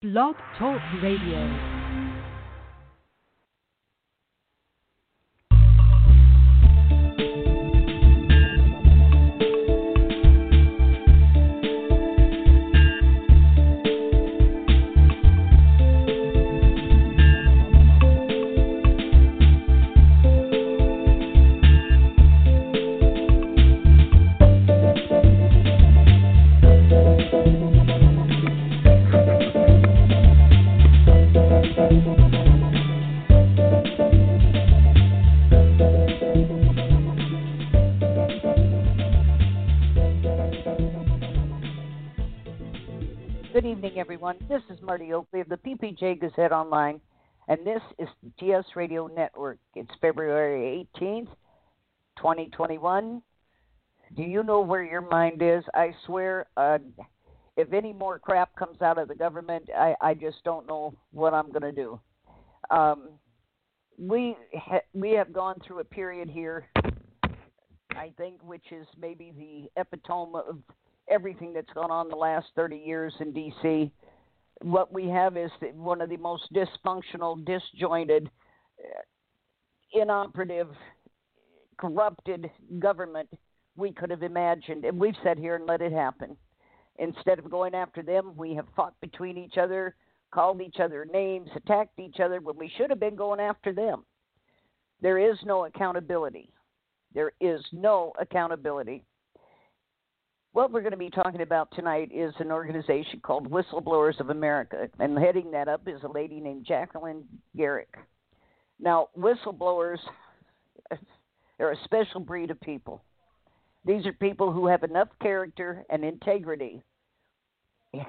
Blog Talk Radio. Marty Oakley of the PPJ Gazette Online, and this is the TS Radio Network. It's February 18th, 2021. Do you know where your mind is? I swear, uh, if any more crap comes out of the government, I, I just don't know what I'm going to do. Um, we ha- we have gone through a period here, I think, which is maybe the epitome of everything that's gone on the last 30 years in D.C what we have is one of the most dysfunctional, disjointed, uh, inoperative, corrupted government we could have imagined. And we've sat here and let it happen. Instead of going after them, we have fought between each other, called each other names, attacked each other when we should have been going after them. There is no accountability. There is no accountability. What we're going to be talking about tonight is an organization called Whistleblowers of America, and heading that up is a lady named Jacqueline Garrick. Now, whistleblowers are a special breed of people. These are people who have enough character and integrity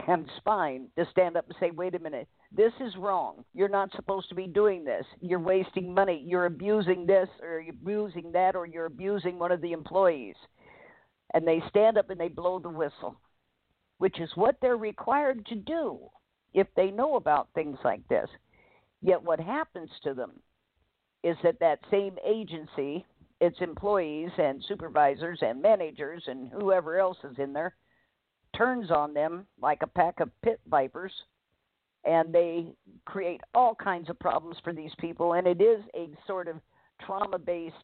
and spine to stand up and say, wait a minute, this is wrong. You're not supposed to be doing this. You're wasting money. You're abusing this or you're abusing that or you're abusing one of the employees and they stand up and they blow the whistle, which is what they're required to do if they know about things like this. Yet what happens to them is that that same agency, its employees and supervisors and managers and whoever else is in there, turns on them like a pack of pit vipers and they create all kinds of problems for these people and it is a sort of trauma based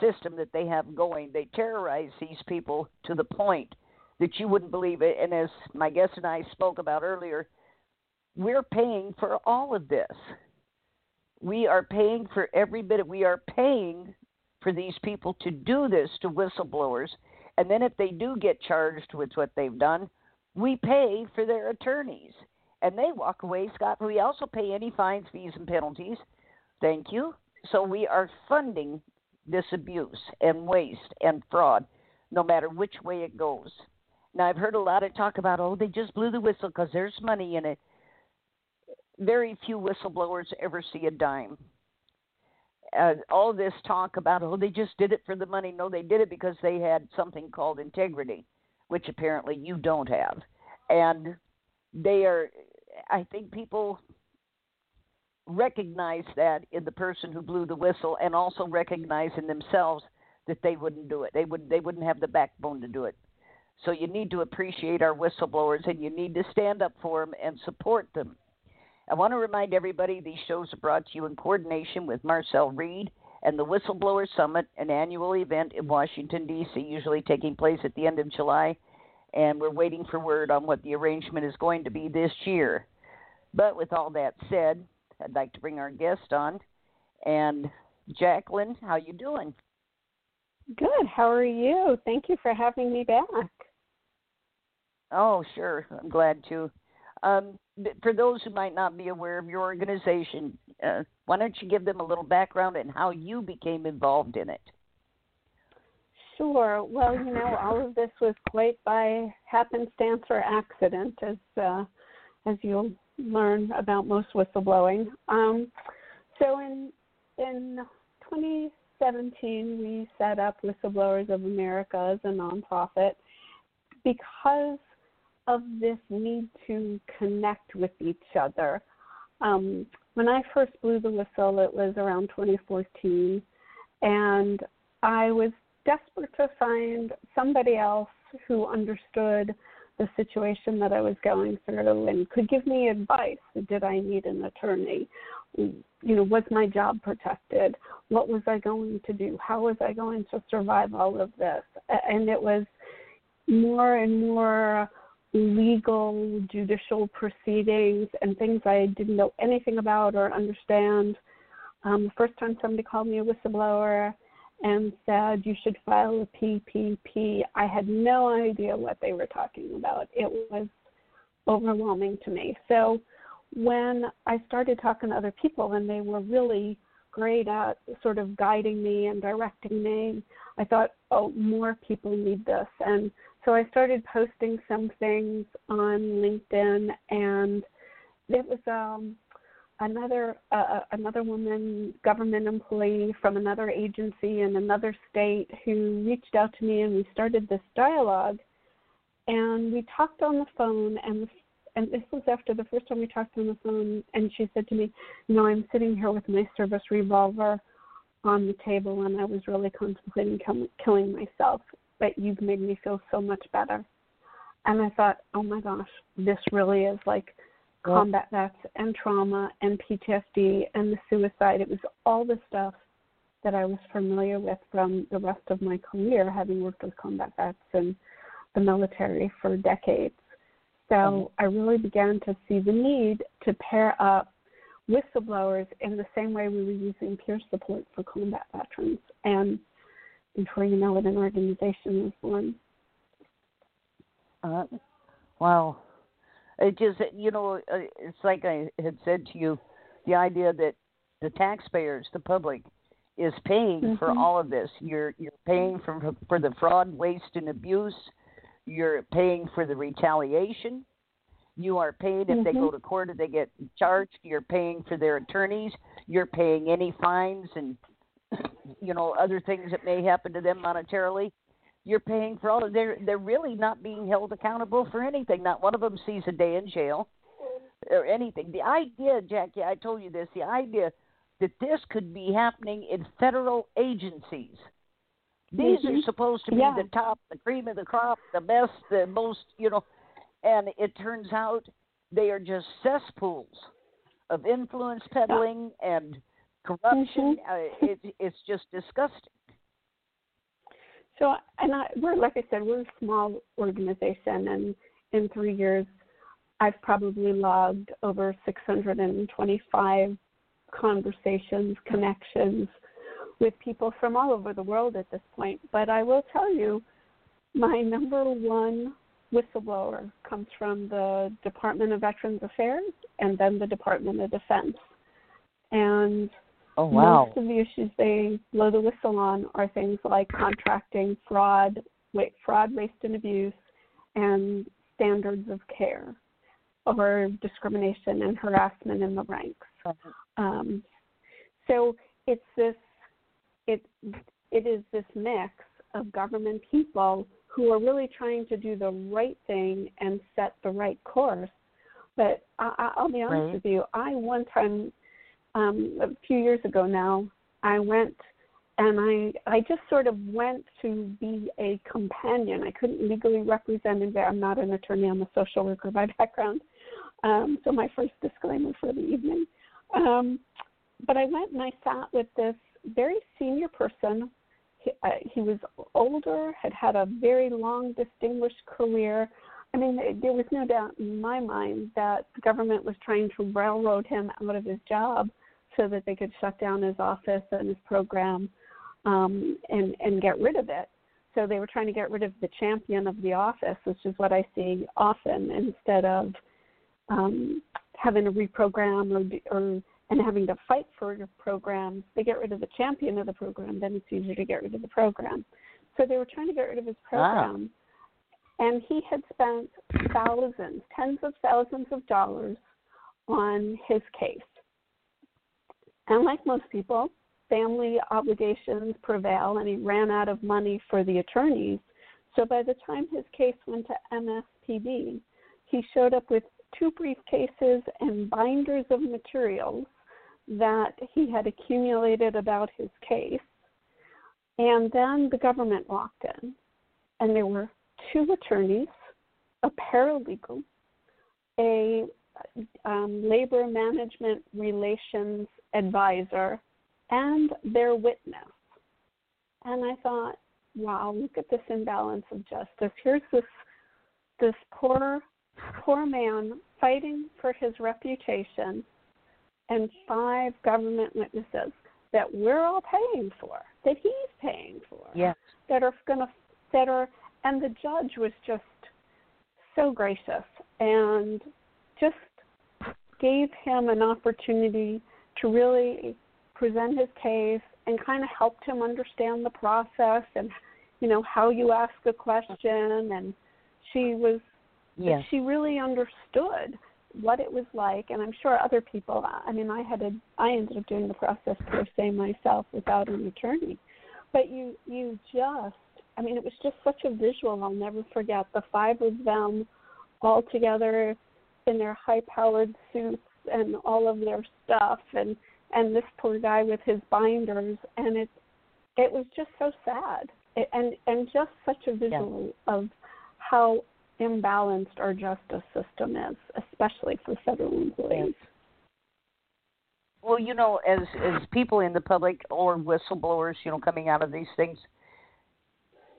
system that they have going. They terrorize these people to the point that you wouldn't believe it. And as my guest and I spoke about earlier, we're paying for all of this. We are paying for every bit. Of we are paying for these people to do this to whistleblowers. And then if they do get charged with what they've done, we pay for their attorneys. And they walk away scot free. We also pay any fines, fees, and penalties. Thank you. So we are funding this abuse and waste and fraud, no matter which way it goes. Now, I've heard a lot of talk about, oh, they just blew the whistle because there's money in it. Very few whistleblowers ever see a dime. Uh, all this talk about, oh, they just did it for the money. No, they did it because they had something called integrity, which apparently you don't have. And they are, I think people recognize that in the person who blew the whistle and also recognize in themselves that they wouldn't do it. They would they wouldn't have the backbone to do it. So you need to appreciate our whistleblowers and you need to stand up for them and support them. I want to remind everybody these shows are brought to you in coordination with Marcel Reid and the Whistleblower Summit, an annual event in Washington, D.C., usually taking place at the end of July. And we're waiting for word on what the arrangement is going to be this year. But with all that said, I'd like to bring our guest on. And Jacqueline, how you doing? Good. How are you? Thank you for having me back. Oh, sure. I'm glad to. Um, for those who might not be aware of your organization, uh, why don't you give them a little background and how you became involved in it? Sure. Well, you know, all of this was quite by happenstance or accident, as uh, as you'll learn about most whistleblowing. Um, so in in 2017, we set up Whistleblowers of America as a nonprofit because of this need to connect with each other. Um, when I first blew the whistle, it was around 2014, and I was desperate to find somebody else who understood the situation that I was going through and could give me advice. Did I need an attorney? You know, was my job protected? What was I going to do? How was I going to survive all of this? And it was more and more legal judicial proceedings and things I didn't know anything about or understand. Um, the first time somebody called me a whistleblower and said you should file a PPP, I had no idea what they were talking about. It was overwhelming to me. So when I started talking to other people and they were really great at sort of guiding me and directing me, I thought, oh, more people need this. And so I started posting some things on LinkedIn, and it was um, another uh, another woman, government employee from another agency in another state, who reached out to me, and we started this dialogue. And we talked on the phone, and and this was after the first time we talked on the phone, and she said to me, "You know, I'm sitting here with my service revolver." on the table and I was really contemplating killing myself but you've made me feel so much better. And I thought, oh my gosh, this really is like combat vets and trauma and PTSD and the suicide. It was all the stuff that I was familiar with from the rest of my career, having worked with combat vets and the military for decades. So mm-hmm. I really began to see the need to pair up whistleblowers in the same way we were using peer support for combat veterans. And before you know it, an organization was born. Uh, wow. It just, you know, uh, it's like I had said to you the idea that the taxpayers, the public, is paying mm-hmm. for all of this. You're you're paying for for the fraud, waste, and abuse. You're paying for the retaliation. You are paid if mm-hmm. they go to court if they get charged. You're paying for their attorneys. You're paying any fines and you know other things that may happen to them monetarily you're paying for all of they're they're really not being held accountable for anything not one of them sees a day in jail or anything the idea jackie i told you this the idea that this could be happening in federal agencies these mm-hmm. are supposed to be yeah. the top the cream of the crop the best the most you know and it turns out they are just cesspools of influence peddling and corruption. Mm-hmm. uh, it, it's just disgusting. So, and I, we're like I said, we're a small organization, and in three years, I've probably logged over 625 conversations, connections with people from all over the world at this point. But I will tell you, my number one whistleblower comes from the Department of Veterans Affairs and then the Department of Defense. And Oh wow! Most of the issues they blow the whistle on are things like contracting, fraud, wait, fraud, waste, and abuse, and standards of care, or discrimination and harassment in the ranks. Um, so it's this, it it is this mix of government people who are really trying to do the right thing and set the right course. But I, I'll be honest right. with you, I one time um, a few years ago now, I went and I I just sort of went to be a companion. I couldn't legally represent him. I'm not an attorney. I'm a social worker by background. Um, so my first disclaimer for the evening. Um, but I went and I sat with this very senior person. He, uh, he was older, had had a very long, distinguished career. I mean, there was no doubt in my mind that the government was trying to railroad him out of his job so that they could shut down his office and his program um, and and get rid of it. So they were trying to get rid of the champion of the office, which is what I see often, instead of um, having to reprogram or, or and having to fight for your program. They get rid of the champion of the program, then it's easier to get rid of the program. So they were trying to get rid of his program, ah. and he had spent thousands, tens of thousands of dollars on his case and like most people, family obligations prevail, and he ran out of money for the attorneys. So by the time his case went to MSPB, he showed up with two briefcases and binders of materials that he had accumulated about his case. And then the government walked in, and there were two attorneys, a paralegal, a um, labor management relations advisor, and their witness. And I thought, wow, look at this imbalance of justice. Here's this this poor poor man fighting for his reputation and five government witnesses that we're all paying for, that he's paying for. Yes. That are gonna that are and the judge was just so gracious and just gave him an opportunity to really present his case and kind of helped him understand the process and you know how you ask a question. And she was yes. she really understood what it was like. And i'm sure other people i mean i had a i ended up doing the process per se myself without an attorney. But you you just i mean it was just such a visual. I'll never forget the five of them all together in their high powered suits and all of their stuff and and this poor guy with his binders and it it was just so sad it, and and just such a visual yeah. of how imbalanced our justice system is especially for federal employees well you know as as people in the public or whistleblowers you know coming out of these things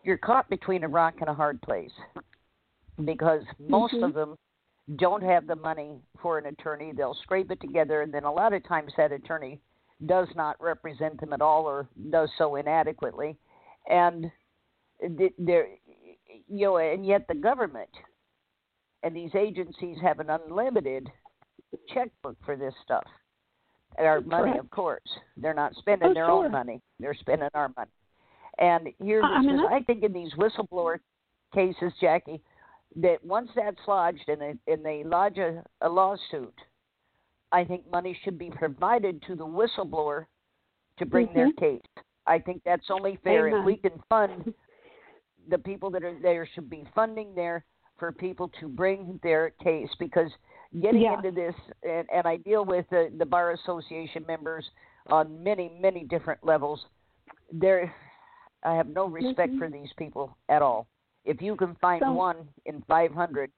you're caught between a rock and a hard place because most mm-hmm. of them don't have the money for an attorney. They'll scrape it together, and then a lot of times that attorney does not represent them at all or does so inadequately. And there, you know, and yet the government and these agencies have an unlimited checkbook for this stuff. Our money, of course. They're not spending oh, their sure. own money. They're spending our money. And here's I, mean, I think in these whistleblower cases, Jackie, that once that's lodged and they, and they lodge a, a lawsuit, I think money should be provided to the whistleblower to bring mm-hmm. their case. I think that's only fair. Amen. If we can fund the people that are there, should be funding there for people to bring their case because getting yeah. into this, and, and I deal with the, the Bar Association members on many, many different levels. There, I have no respect mm-hmm. for these people at all. If you can find so, one in 500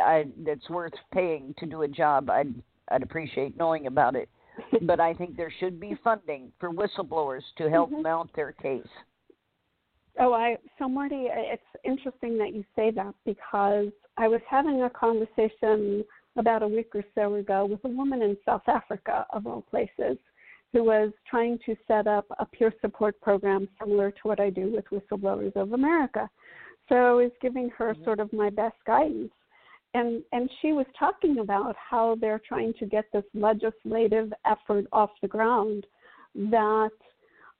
I, that's worth paying to do a job, I'd I'd appreciate knowing about it. but I think there should be funding for whistleblowers to help mm-hmm. mount their case. Oh, I so Marty, it's interesting that you say that because I was having a conversation about a week or so ago with a woman in South Africa, of all places, who was trying to set up a peer support program similar to what I do with Whistleblowers of America. So I was giving her mm-hmm. sort of my best guidance. And and she was talking about how they're trying to get this legislative effort off the ground that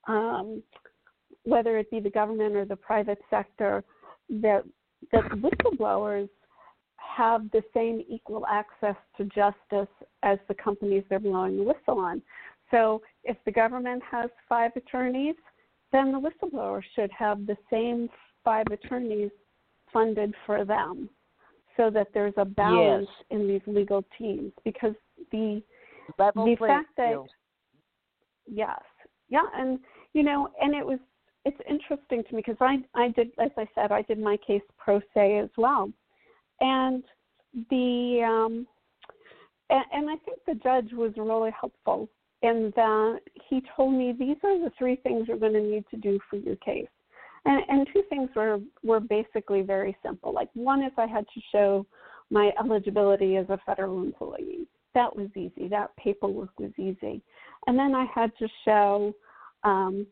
um, whether it be the government or the private sector, that that whistleblowers have the same equal access to justice as the companies they're blowing the whistle on. So if the government has five attorneys, then the whistleblower should have the same five attorneys funded for them so that there's a balance yes. in these legal teams because the Level the fact that field. yes yeah and you know and it was it's interesting to me because i i did as i said i did my case pro se as well and the um and, and i think the judge was really helpful in that he told me these are the three things you're going to need to do for your case and, and two things were, were basically very simple. Like one is I had to show my eligibility as a federal employee. That was easy. That paperwork was easy. And then I had to show um,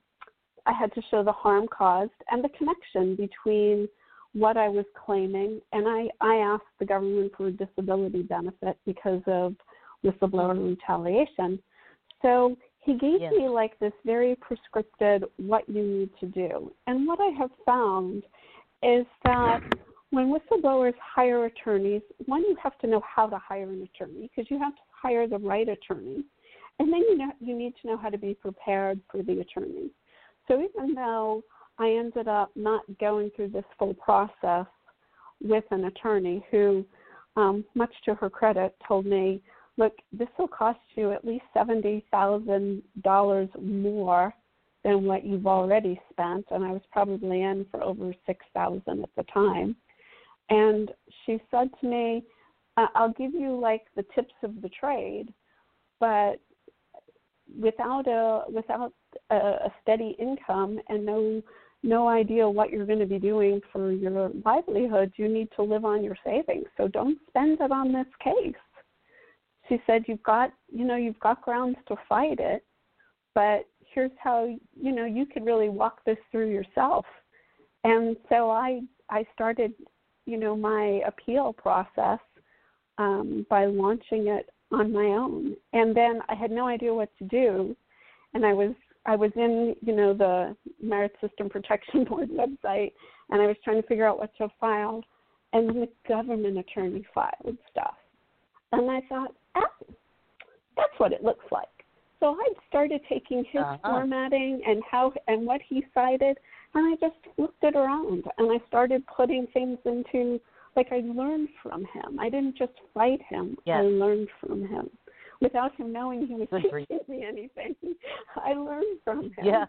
I had to show the harm caused and the connection between what I was claiming. And I, I asked the government for a disability benefit because of whistleblower retaliation. So he gave yes. me like this very prescripted what you need to do. And what I have found is that when whistleblowers hire attorneys, one, you have to know how to hire an attorney because you have to hire the right attorney. And then you know you need to know how to be prepared for the attorney. So even though I ended up not going through this full process with an attorney who, um, much to her credit, told me look, this will cost you at least $70,000 more than what you've already spent. And I was probably in for over 6000 at the time. and she said to me, "I'll give you like the tips of the trade, but without a without a, a steady income and no no idea what you're going to be doing for your livelihood, you need to live on your savings. So don't spend it on this case." She said, "You've got you know you've got grounds to fight it, but here's how you know you could really walk this through yourself." And so I I started you know my appeal process um, by launching it on my own, and then I had no idea what to do, and I was I was in you know the Merit System Protection Board website, and I was trying to figure out what to file, and the government attorney filed stuff, and I thought, oh, that's what it looks like. So I started taking his uh-huh. formatting and how and what he cited, and I just looked it around and I started putting things into like I learned from him. I didn't just fight him. Yes. I learned from him. Without him knowing he was teaching me anything. I learned from him. Yeah.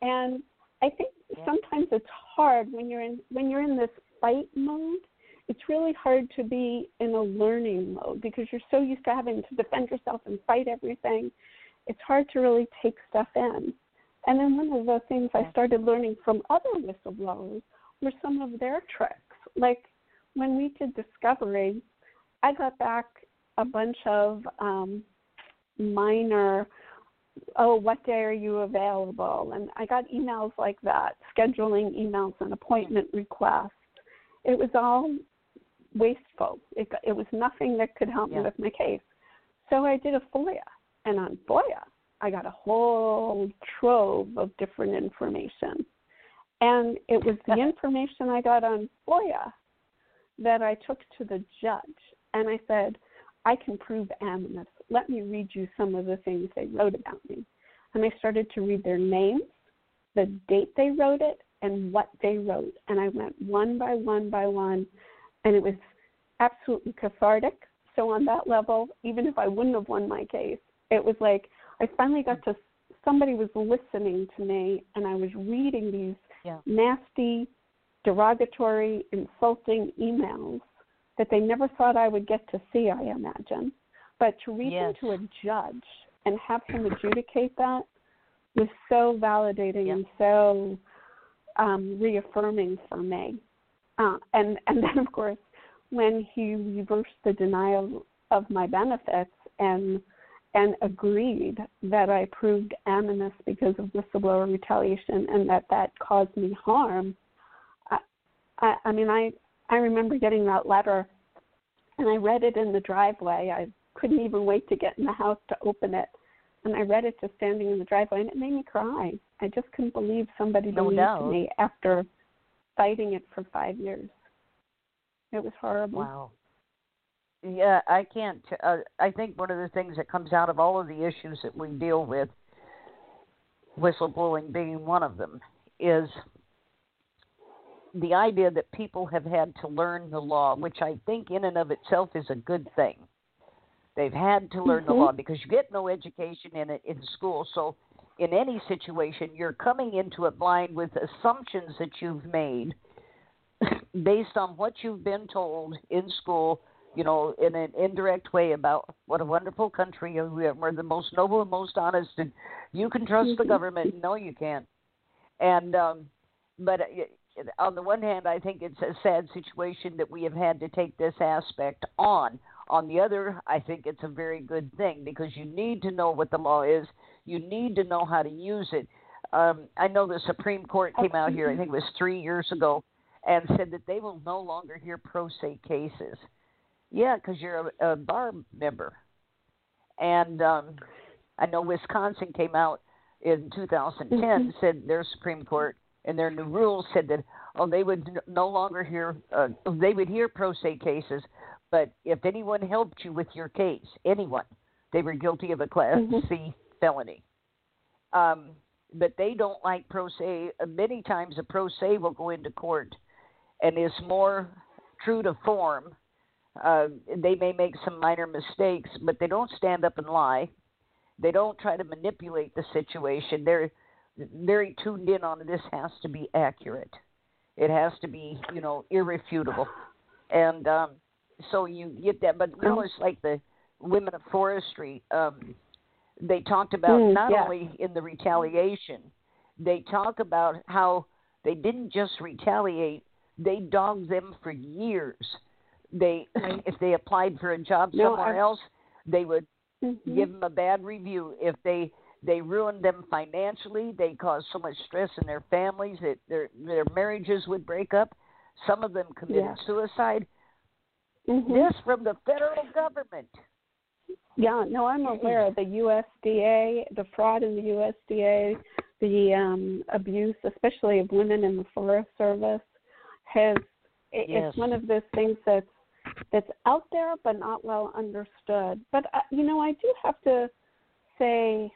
And I think yeah. sometimes it's hard when you're in when you're in this fight mode. It's really hard to be in a learning mode because you're so used to having to defend yourself and fight everything. It's hard to really take stuff in. And then one of the things I started learning from other whistleblowers were some of their tricks. Like when we did discovery, I got back a bunch of um, minor, oh, what day are you available? And I got emails like that, scheduling emails and appointment requests. It was all wasteful. It, it was nothing that could help yeah. me with my case. So I did a FOIA. And on FOIA, I got a whole trove of different information. And it was the information I got on FOIA that I took to the judge. And I said, I can prove animus. Let me read you some of the things they wrote about me. And I started to read their names, the date they wrote it, and what they wrote. And I went one by one by one. And it was absolutely cathartic. So, on that level, even if I wouldn't have won my case, it was like I finally got to somebody was listening to me and I was reading these yeah. nasty, derogatory, insulting emails that they never thought I would get to see, I imagine. But to read yes. them to a judge and have him adjudicate that was so validating yeah. and so um, reaffirming for me. Uh, and and then of course when he reversed the denial of my benefits and and agreed that I proved animus because of whistleblower retaliation and that that caused me harm. I, I, I mean, I I remember getting that letter, and I read it in the driveway. I couldn't even wait to get in the house to open it, and I read it just standing in the driveway, and it made me cry. I just couldn't believe somebody no believed doubt. me after fighting it for five years. It was horrible. Wow yeah, I can't. Uh, I think one of the things that comes out of all of the issues that we deal with, whistleblowing being one of them, is the idea that people have had to learn the law, which I think in and of itself is a good thing. They've had to learn mm-hmm. the law because you get no education in it in school. So, in any situation, you're coming into it blind with assumptions that you've made based on what you've been told in school you know, in an indirect way about what a wonderful country we're We're the most noble and most honest, and you can trust the mm-hmm. government. No, you can't. And um, but uh, on the one hand, I think it's a sad situation that we have had to take this aspect on. On the other, I think it's a very good thing because you need to know what the law is. You need to know how to use it. Um, I know the Supreme Court came out here, I think it was three years ago, and said that they will no longer hear pro se cases yeah, because you're a, a bar member. And um, I know Wisconsin came out in 2010 mm-hmm. said their Supreme Court and their new rules said that oh they would no longer hear uh, they would hear pro se cases, but if anyone helped you with your case, anyone, they were guilty of a Class mm-hmm. C felony. Um, but they don't like pro se. Many times a pro se will go into court and is more true to form uh, they may make some minor mistakes, but they don't stand up and lie. They don't try to manipulate the situation. They're very tuned in on this has to be accurate. It has to be, you know, irrefutable. and um, so you get that. But it's like the women of forestry. Um, they talked about Mm, not yeah. only in the retaliation, they talk about how they didn't just retaliate; they dogged them for years. They, Right. if they applied for a job somewhere else, they would Mhm. give them a bad review if they they ruined them financially they caused so much stress in their families that their their marriages would break up some of them committed Yeah. suicide Mhm. this from the federal government Yeah, no, I'm aware of the USDA, the fraud in the USDA, the um, abuse, especially of women in the Forest Service, has it, Yes. it's one of those things that's that's out there but not well understood. But uh, you know, I do have to say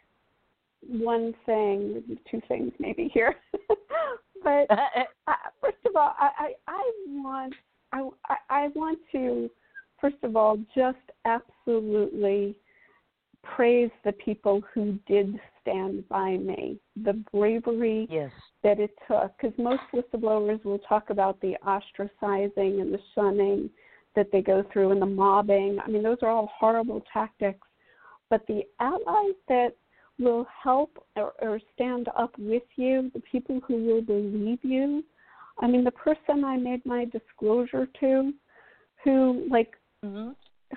one thing, two things maybe here. but uh, first of all, I, I, I want I, I I want to first of all just absolutely praise the people who did stand by me. The bravery yes that it took, because most whistleblowers will talk about the ostracizing and the shunning that they go through and the mobbing. I mean, those are all horrible tactics. But the allies that will help or, or stand up with you, the people who will believe you. I mean, the person I made my disclosure to, who like hmm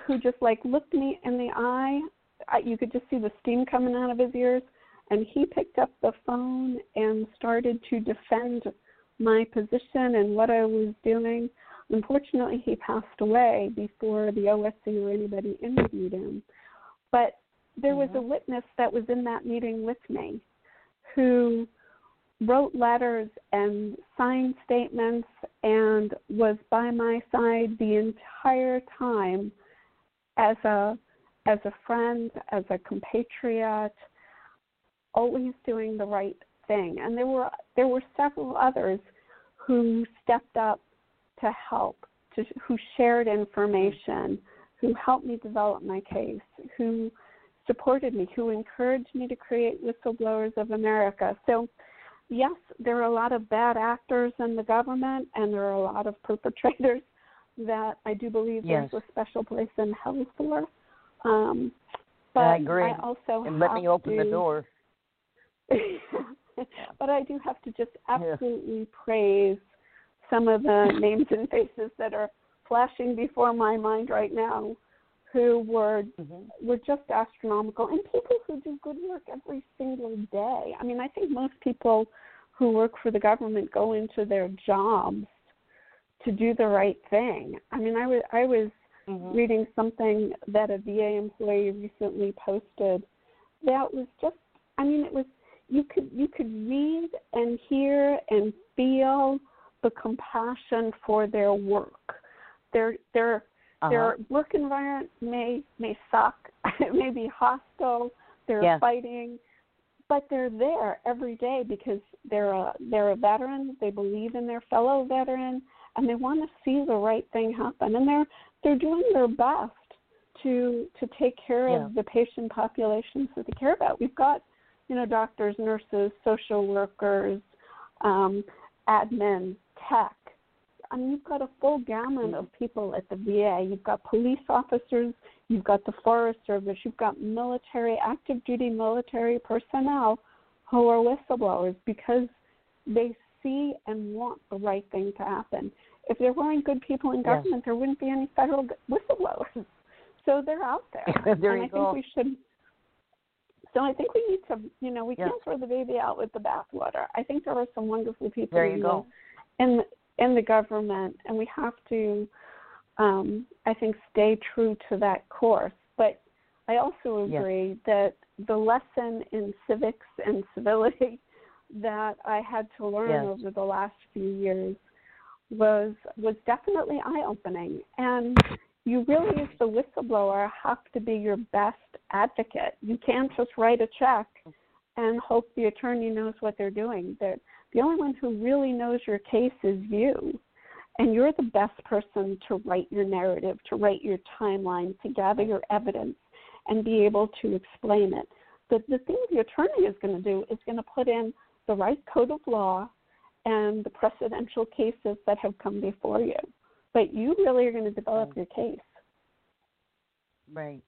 who just like looked me in the eye. I, you could just see the steam coming out of his ears, and he picked up the phone and started to defend my position and what I was doing. Unfortunately, he passed away before the OSC or anybody interviewed him. But there was a witness that was in that meeting with me who wrote letters and signed statements and was by my side the entire time as a as a friend, as a compatriot, always doing the right thing. And there were there were several others who stepped up to help, to, who shared information, who helped me develop my case, who supported me, who encouraged me to create Whistleblowers of America. So, yes, there are a lot of bad actors in the government, and there are a lot of perpetrators that I do believe Yes. there's a special place in hell for. Um, but I agree. also and let me open the door but I do have to just absolutely praise some of the names and faces that are flashing before my mind right now who were hmm were just astronomical and people who do good work every single day. I mean, I think most people who work for the government go into their jobs to do the right thing. I mean, I was I was hmm reading something that a VA employee recently posted that was just I mean it was you could you could read and hear and feel the compassion for their work. Their their uh-huh. their work environment may may suck, it may be hostile, they're Yeah. fighting, but they're there every day because they're a they're a veteran, they believe in their fellow veteran and they want to see the right thing happen and they're they're doing their best to to take care Yeah. of the patient populations that they care about. We've got, you know, doctors, nurses, social workers, um, admin, tech. I mean, you've got a full gamut mm-hmm. of people at the VA. You've got police officers, you've got the Forest Service, you've got military, active duty military personnel who are whistleblowers because they see and want the right thing to happen. If there weren't good people in Yes. government, there wouldn't be any federal whistleblowers. So they're out there. There and you I go. think we should so I think we need to, you know, we Yeah. can't throw the baby out with the bathwater. I think there are some wonderful people There in you the- go. in the, in the government, and we have to, um, I think, stay true to that course. But I also Yes. agree that the lesson in civics and civility that I had to learn Yes. over the last few years was was definitely eye opening. And you really, as the whistleblower, have to be your best advocate. You can't just write a check and hope the attorney knows what they're doing. They're, the only one who really knows your case is you. And you're the best person to write your narrative, to write your timeline, to gather your evidence, and be able to explain it. The, the thing the attorney is going to do is going to put in the right code of law and the precedential cases that have come before you. but you really are going to develop Right. your case. Right.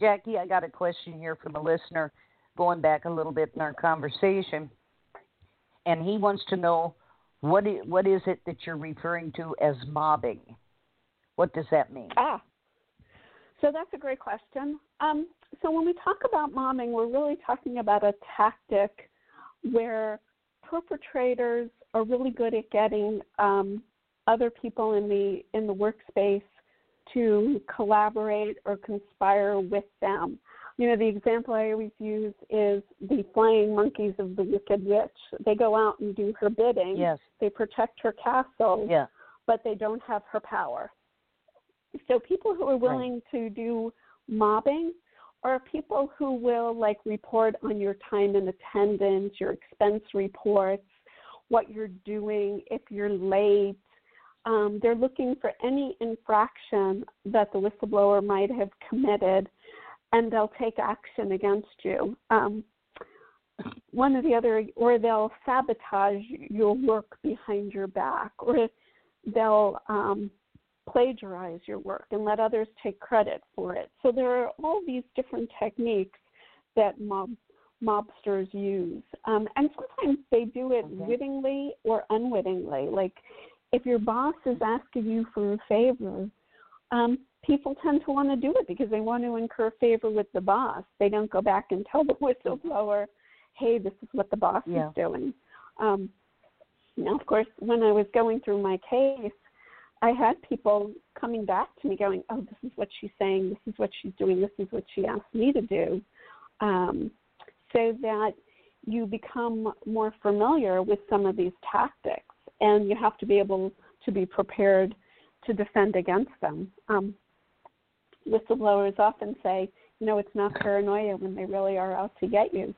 Jackie, I got a question here from a listener going back a little bit in our conversation. And he wants to know what is, what is it that you're referring to as mobbing? What does that mean? Ah, so that's a great question. Um, so when we talk about mobbing, we're really talking about a tactic where perpetrators are really good at getting um, other people in the in the workspace to collaborate or conspire with them. You know, the example I always use is the flying monkeys of the Wicked Witch. They go out and do her bidding. Yes. They protect her castle, Yeah. but they don't have her power. So people who are willing to do mobbing are people who will like report on your time and attendance, your expense reports, what you're doing, if you're late. Um, they're looking for any infraction that the whistleblower might have committed, and they'll take action against you. Um, one or the other, or they'll sabotage your work behind your back, or they'll um, plagiarize your work and let others take credit for it. So there are all these different techniques that mob mobsters use, um, and sometimes they do it Okay. wittingly or unwittingly. Like if your boss is asking you for a favor, um, people tend to want to do it because they want to incur favor with the boss. They don't go back and tell the whistleblower, "Hey, this is what the boss Yeah. is doing." Um, now, of course, when I was going through my case, I had people coming back to me going, "Oh, this is what she's saying. This is what she's doing. This is what she asked me to do," um, so that you become more familiar with some of these tactics, and you have to be able to be prepared to defend against them. Um, whistleblowers often say, "You know, it's not paranoia when they really are out to get you."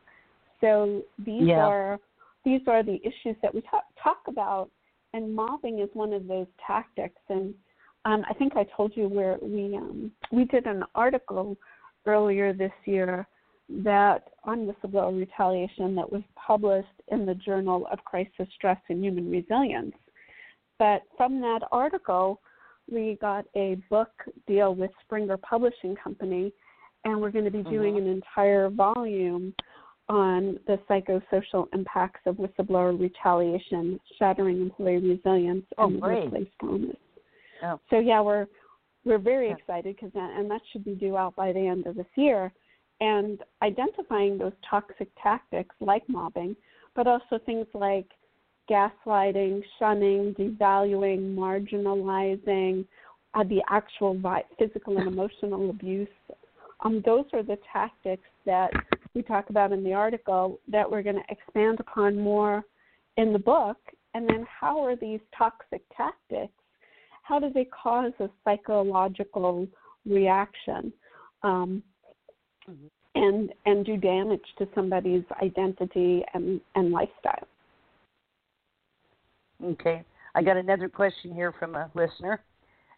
So these Yeah. are these are the issues that we talk, talk about and mobbing is one of those tactics. And um, I think I told you where we um, we did an article earlier this year that on whistleblower retaliation that was published in the Journal of Crisis Stress and Human Resilience. But from that article, we got a book deal with Springer Publishing Company, and we're going to be doing Mhm. an entire volume on the psychosocial impacts of whistleblower retaliation, shattering employee resilience, Oh, and great. workplace wellness. Oh. So yeah, we're we're very Yeah. excited because that, and that should be due out by the end of this year. And identifying those toxic tactics like mobbing, but also things like gaslighting, shunning, devaluing, marginalizing, uh, the actual vi- physical and emotional abuse. Um, those are the tactics that we talk about in the article that we're going to expand upon more in the book. And then, how are these toxic tactics? How do they cause a psychological reaction? Um, Mhm. and and do damage to somebody's identity and, and lifestyle. Okay. I got another question here from a listener,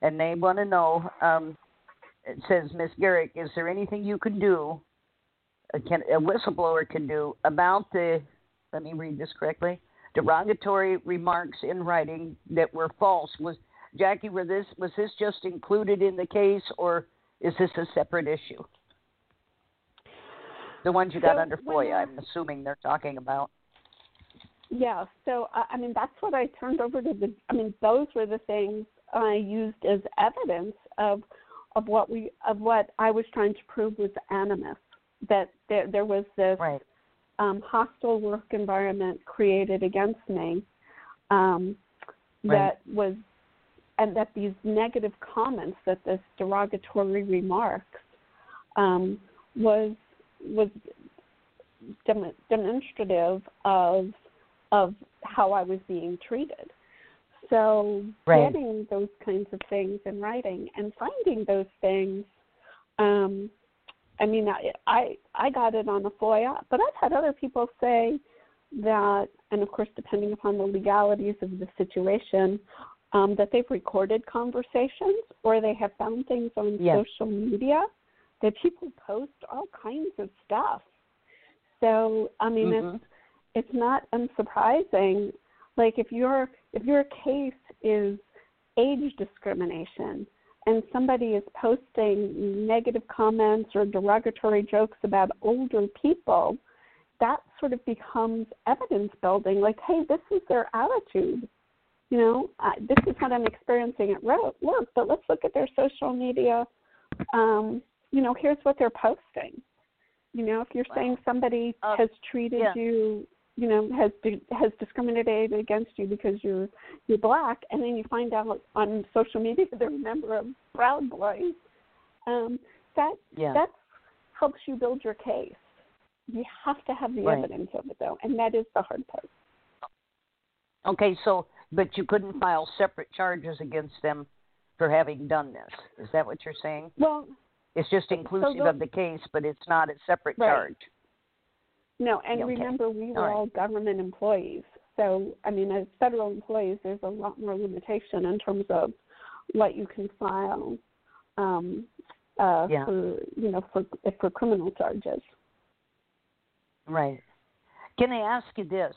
and they want to know. Um, it says, Miss Garrick, is there anything you can do, a, can, a whistleblower can do about the, let me read this correctly, derogatory remarks in writing that were false? Was Jackie, were this was this just included in the case, or is this a separate issue? The ones you got So under FOIA, uh, I'm assuming they're talking about. Yeah, so I I mean that's what I turned over to the. I mean those were the things I used as evidence of of what we of what I was trying to prove was animus. That there there was this Right. um, hostile work environment created against me um, Right. that was and that these negative comments that this derogatory remarks um, was was dem- demonstrative of of how I was being treated. So Right. getting those kinds of things in writing and finding those things, um, I mean, I, I I got it on the FOIA, but I've had other people say that, and of course, depending upon the legalities of the situation, um, that they've recorded conversations or they have found things on Yes. social media that people post all kinds of stuff. So I mean, Mhm. it's it's not unsurprising. Like if your if your case is age discrimination and somebody is posting negative comments or derogatory jokes about older people, that sort of becomes evidence building. Like, hey, this is their attitude. You know, uh, this is what I'm experiencing at work, but let's look at their social media. Um, you know, here's what they're posting. You know, if you're wow. saying somebody um, has treated yeah. you you know has has discriminated against you because you're you're black, and then you find out on social media they're a member of Proud Boys. Um, that yeah. that helps you build your case. You have to have the right. evidence of it though, and that is the hard part. Okay, so but you couldn't file separate charges against them for having done this. Is that what you're saying? Well, it's just inclusive so of the case, but it's not a separate right. charge. No, and okay. remember, we were all, all right. government employees. So, I mean, as federal employees, there's a lot more limitation in terms of what you can file um, uh, yeah. for, you know, for for criminal charges. Right. Can I ask you this?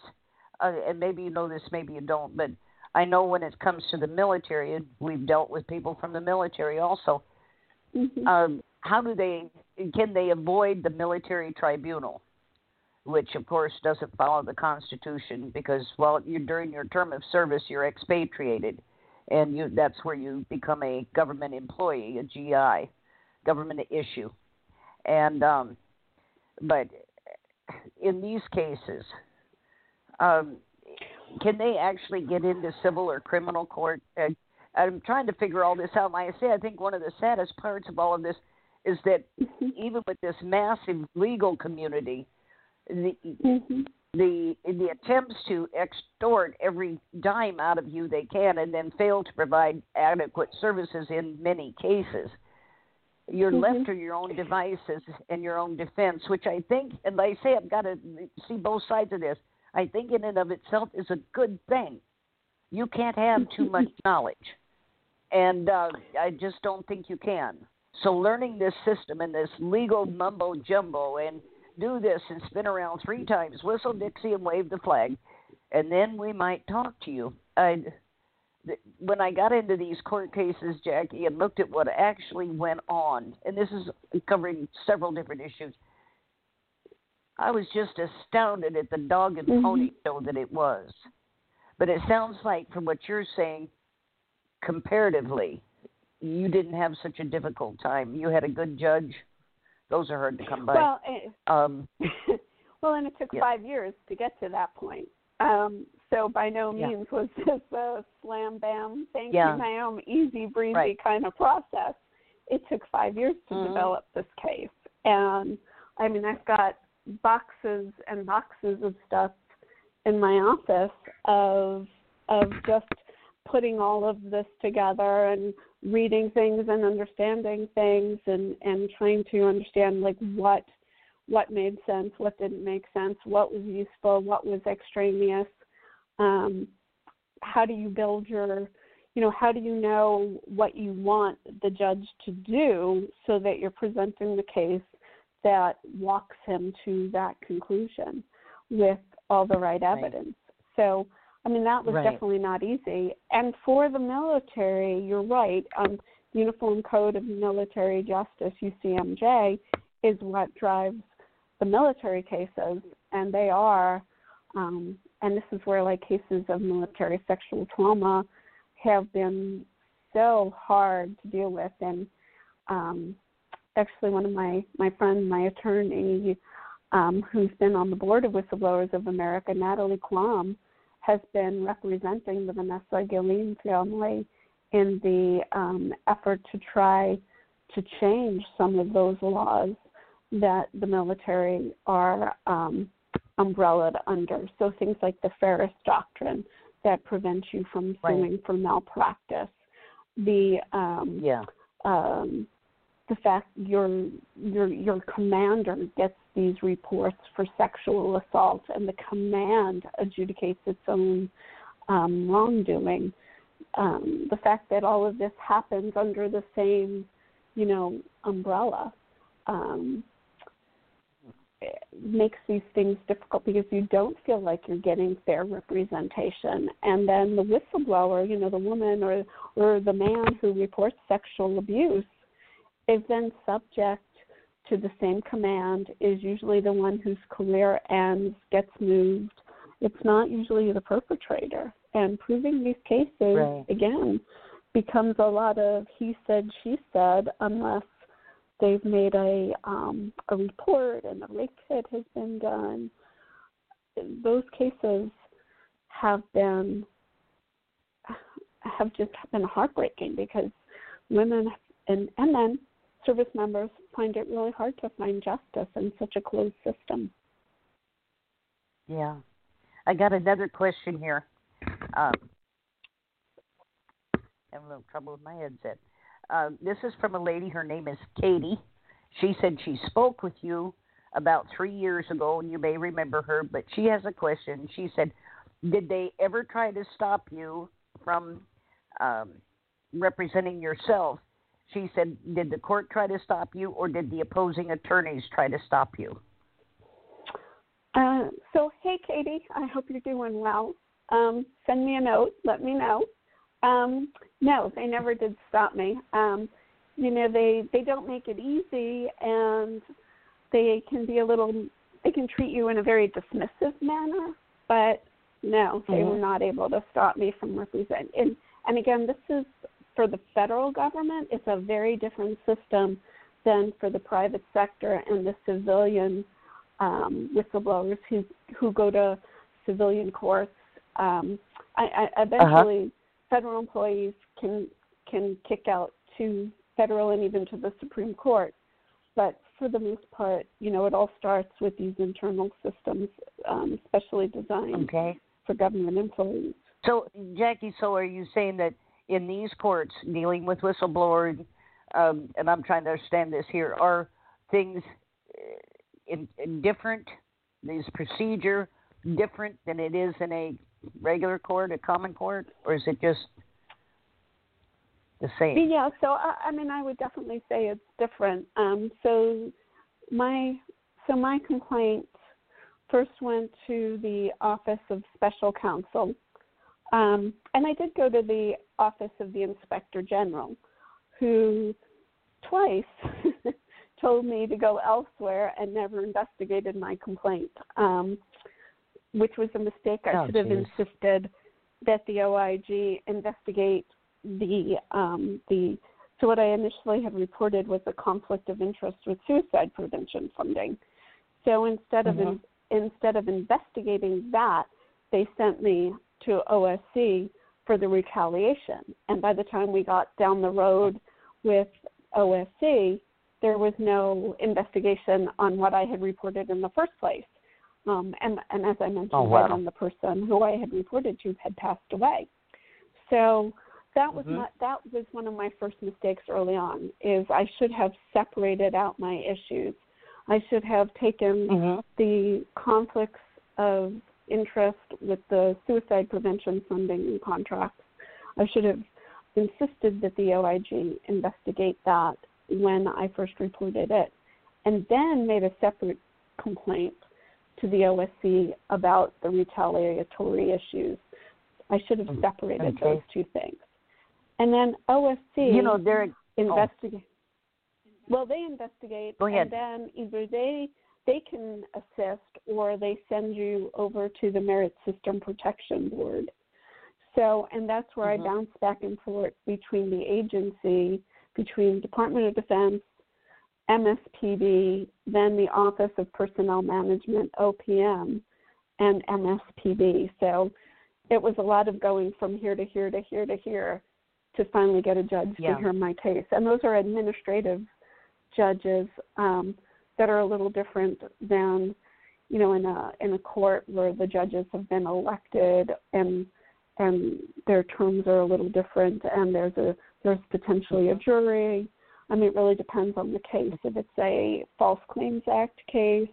Uh, and maybe you know this, maybe you don't, but I know when it comes to the military, we've dealt with people from the military also. Mm-hmm. Um, how do they? Can they avoid the military tribunal? Which of course doesn't follow the Constitution because, well, you during your term of service you're expatriated, and you that's where you become a government employee, a GI, government issue, and um, but in these cases, um, can they actually get into civil or criminal court? And I'm trying to figure all this out. Like I say, I think one of the saddest parts of all of this is that even with this massive legal community the mm-hmm. the the attempts to extort every dime out of you they can and then fail to provide adequate services in many cases you're mm-hmm. left to your own devices and your own defense which i think and i say i've got to see both sides of this i think in and of itself is a good thing you can't have too much knowledge and uh, i just don't think you can so learning this system and this legal mumbo jumbo and do this and spin around three times, whistle Dixie and wave the flag, and then we might talk to you. I, when I got into these court cases, Jackie, and looked at what actually went on, and this is covering several different issues, I was just astounded at the dog and mm-hmm. pony show that it was. But it sounds like, from what you're saying, comparatively, you didn't have such a difficult time. You had a good judge those are hard to come by. Well, it, um, well, and it took yeah. five years to get to that point. Um, so by no means yeah. was this a slam bam, thank yeah. you, Naomi, easy breezy right. kind of process. It took five years to mm-hmm. develop this case, and I mean, I've got boxes and boxes of stuff in my office of of just putting all of this together and reading things and understanding things and and trying to understand like what what made sense, what didn't make sense, what was useful, what was extraneous. Um, how do you build your, you know, how do you know what you want the judge to do so that you're presenting the case that walks him to that conclusion with all the right evidence? Right. So, I mean, that was right. definitely not easy. And for the military, you're right. Um, Uniform Code of Military Justice (UCMJ) is what drives the military cases, and they are. Um, and this is where like cases of military sexual trauma have been so hard to deal with. And um, actually, one of my my friend, my attorney, um, who's been on the board of Whistleblowers of America, Natalie Khawam has been representing the Vanessa Guillen family in the um, effort to try to change some of those laws that the military are um, umbrellaed under. So things like the Feres Doctrine that prevents you from suing right. for malpractice. The um, yeah. Um, the fact your your your commander gets these reports for sexual assault and the command adjudicates its own um, wrongdoing. Um, the fact that all of this happens under the same, you know, umbrella. Um, makes these things difficult because you don't feel like you're getting fair representation. And then the whistleblower, you know, the woman or or the man who reports sexual abuse is then subject to the same command, is usually the one whose career ends, gets moved. It's not usually the perpetrator. And proving these cases Right. again becomes a lot of he said, she said, unless they've made a um, a report and a rape kit has been done. Those cases have been have just been heartbreaking because women and and men service members find it really hard to find justice in such a closed system. Yeah. I got another question here. Um, having a little trouble with my headset. Uh, this is from a lady. Her name is Katie. She said she spoke with you about three years ago, and you may remember her, but she has a question. She said, Did they ever try to stop you from um, representing yourself? She said, Did the court try to stop you, or did the opposing attorneys try to stop you? Uh, so, hey, Katie, I hope you're doing well. Um, send me a note. Let me know. Um, no, they never did stop me. Um, you know, they they don't make it easy, and they can be a little. They can treat you in a very dismissive manner, but no, they Mhm. were not able to stop me from representing. And and again, this is for the federal government. It's a very different system than for the private sector and the civilian um, whistleblowers who who go to civilian courts. Um, I, I, eventually, federal employees can can kick out to federal and even to the Supreme Court. But for the most part, you know, it all starts with these internal systems, um, specially designed Okay. for government employees. So, Jackie, so are you saying that in these courts dealing with whistleblowers, um, and I'm trying to understand this here, are things uh, in, in different, is procedure different than it is in a regular court, a common court, or is it just the same? Yeah, so I, I mean, I would definitely say it's different. Um, so my so my complaint first went to the Office of Special Counsel, um, and I did go to the Office of the Inspector General, who twice told me to go elsewhere and never investigated my complaint, um, which was a mistake. I Oh, should have geez. insisted that the OIG investigate the um, the so what I initially had reported was a conflict of interest with suicide prevention funding. So instead of in, instead of investigating that, they sent me to OSC for the retaliation. And by the time we got down the road with OSC, there was no investigation on what I had reported in the first place. Um, and, and as I mentioned, Oh, wow. right the person who I had reported to had passed away. So that was Mhm. my, that was one of my first mistakes early on. Is I should have separated out my issues. I should have taken Mm-hmm. the conflicts of interest with the suicide prevention funding and contracts. I should have insisted that the OIG investigate that when I first reported it, and then made a separate complaint to the OSC about the retaliatory issues. I should have mm-hmm. separated Okay. those two things. And then OSC You know, they're investigate. Oh. Well, they investigate, Go ahead. and then either they they can assist or they send you over to the Merit System Protection Board. So, and that's where Mhm. I bounce back and forth between the agency, between Department of Defense, MSPB, then the Office of Personnel Management, OPM, and MSPB. So, it was a lot of going from here to here to here to here to finally get a judge Yeah. to hear my case. And those are administrative judges um, that are a little different than, you know, in a in a court where the judges have been elected and and their terms are a little different and there's a there's potentially a jury. I mean, it really depends on the case. If it's a False Claims Act case,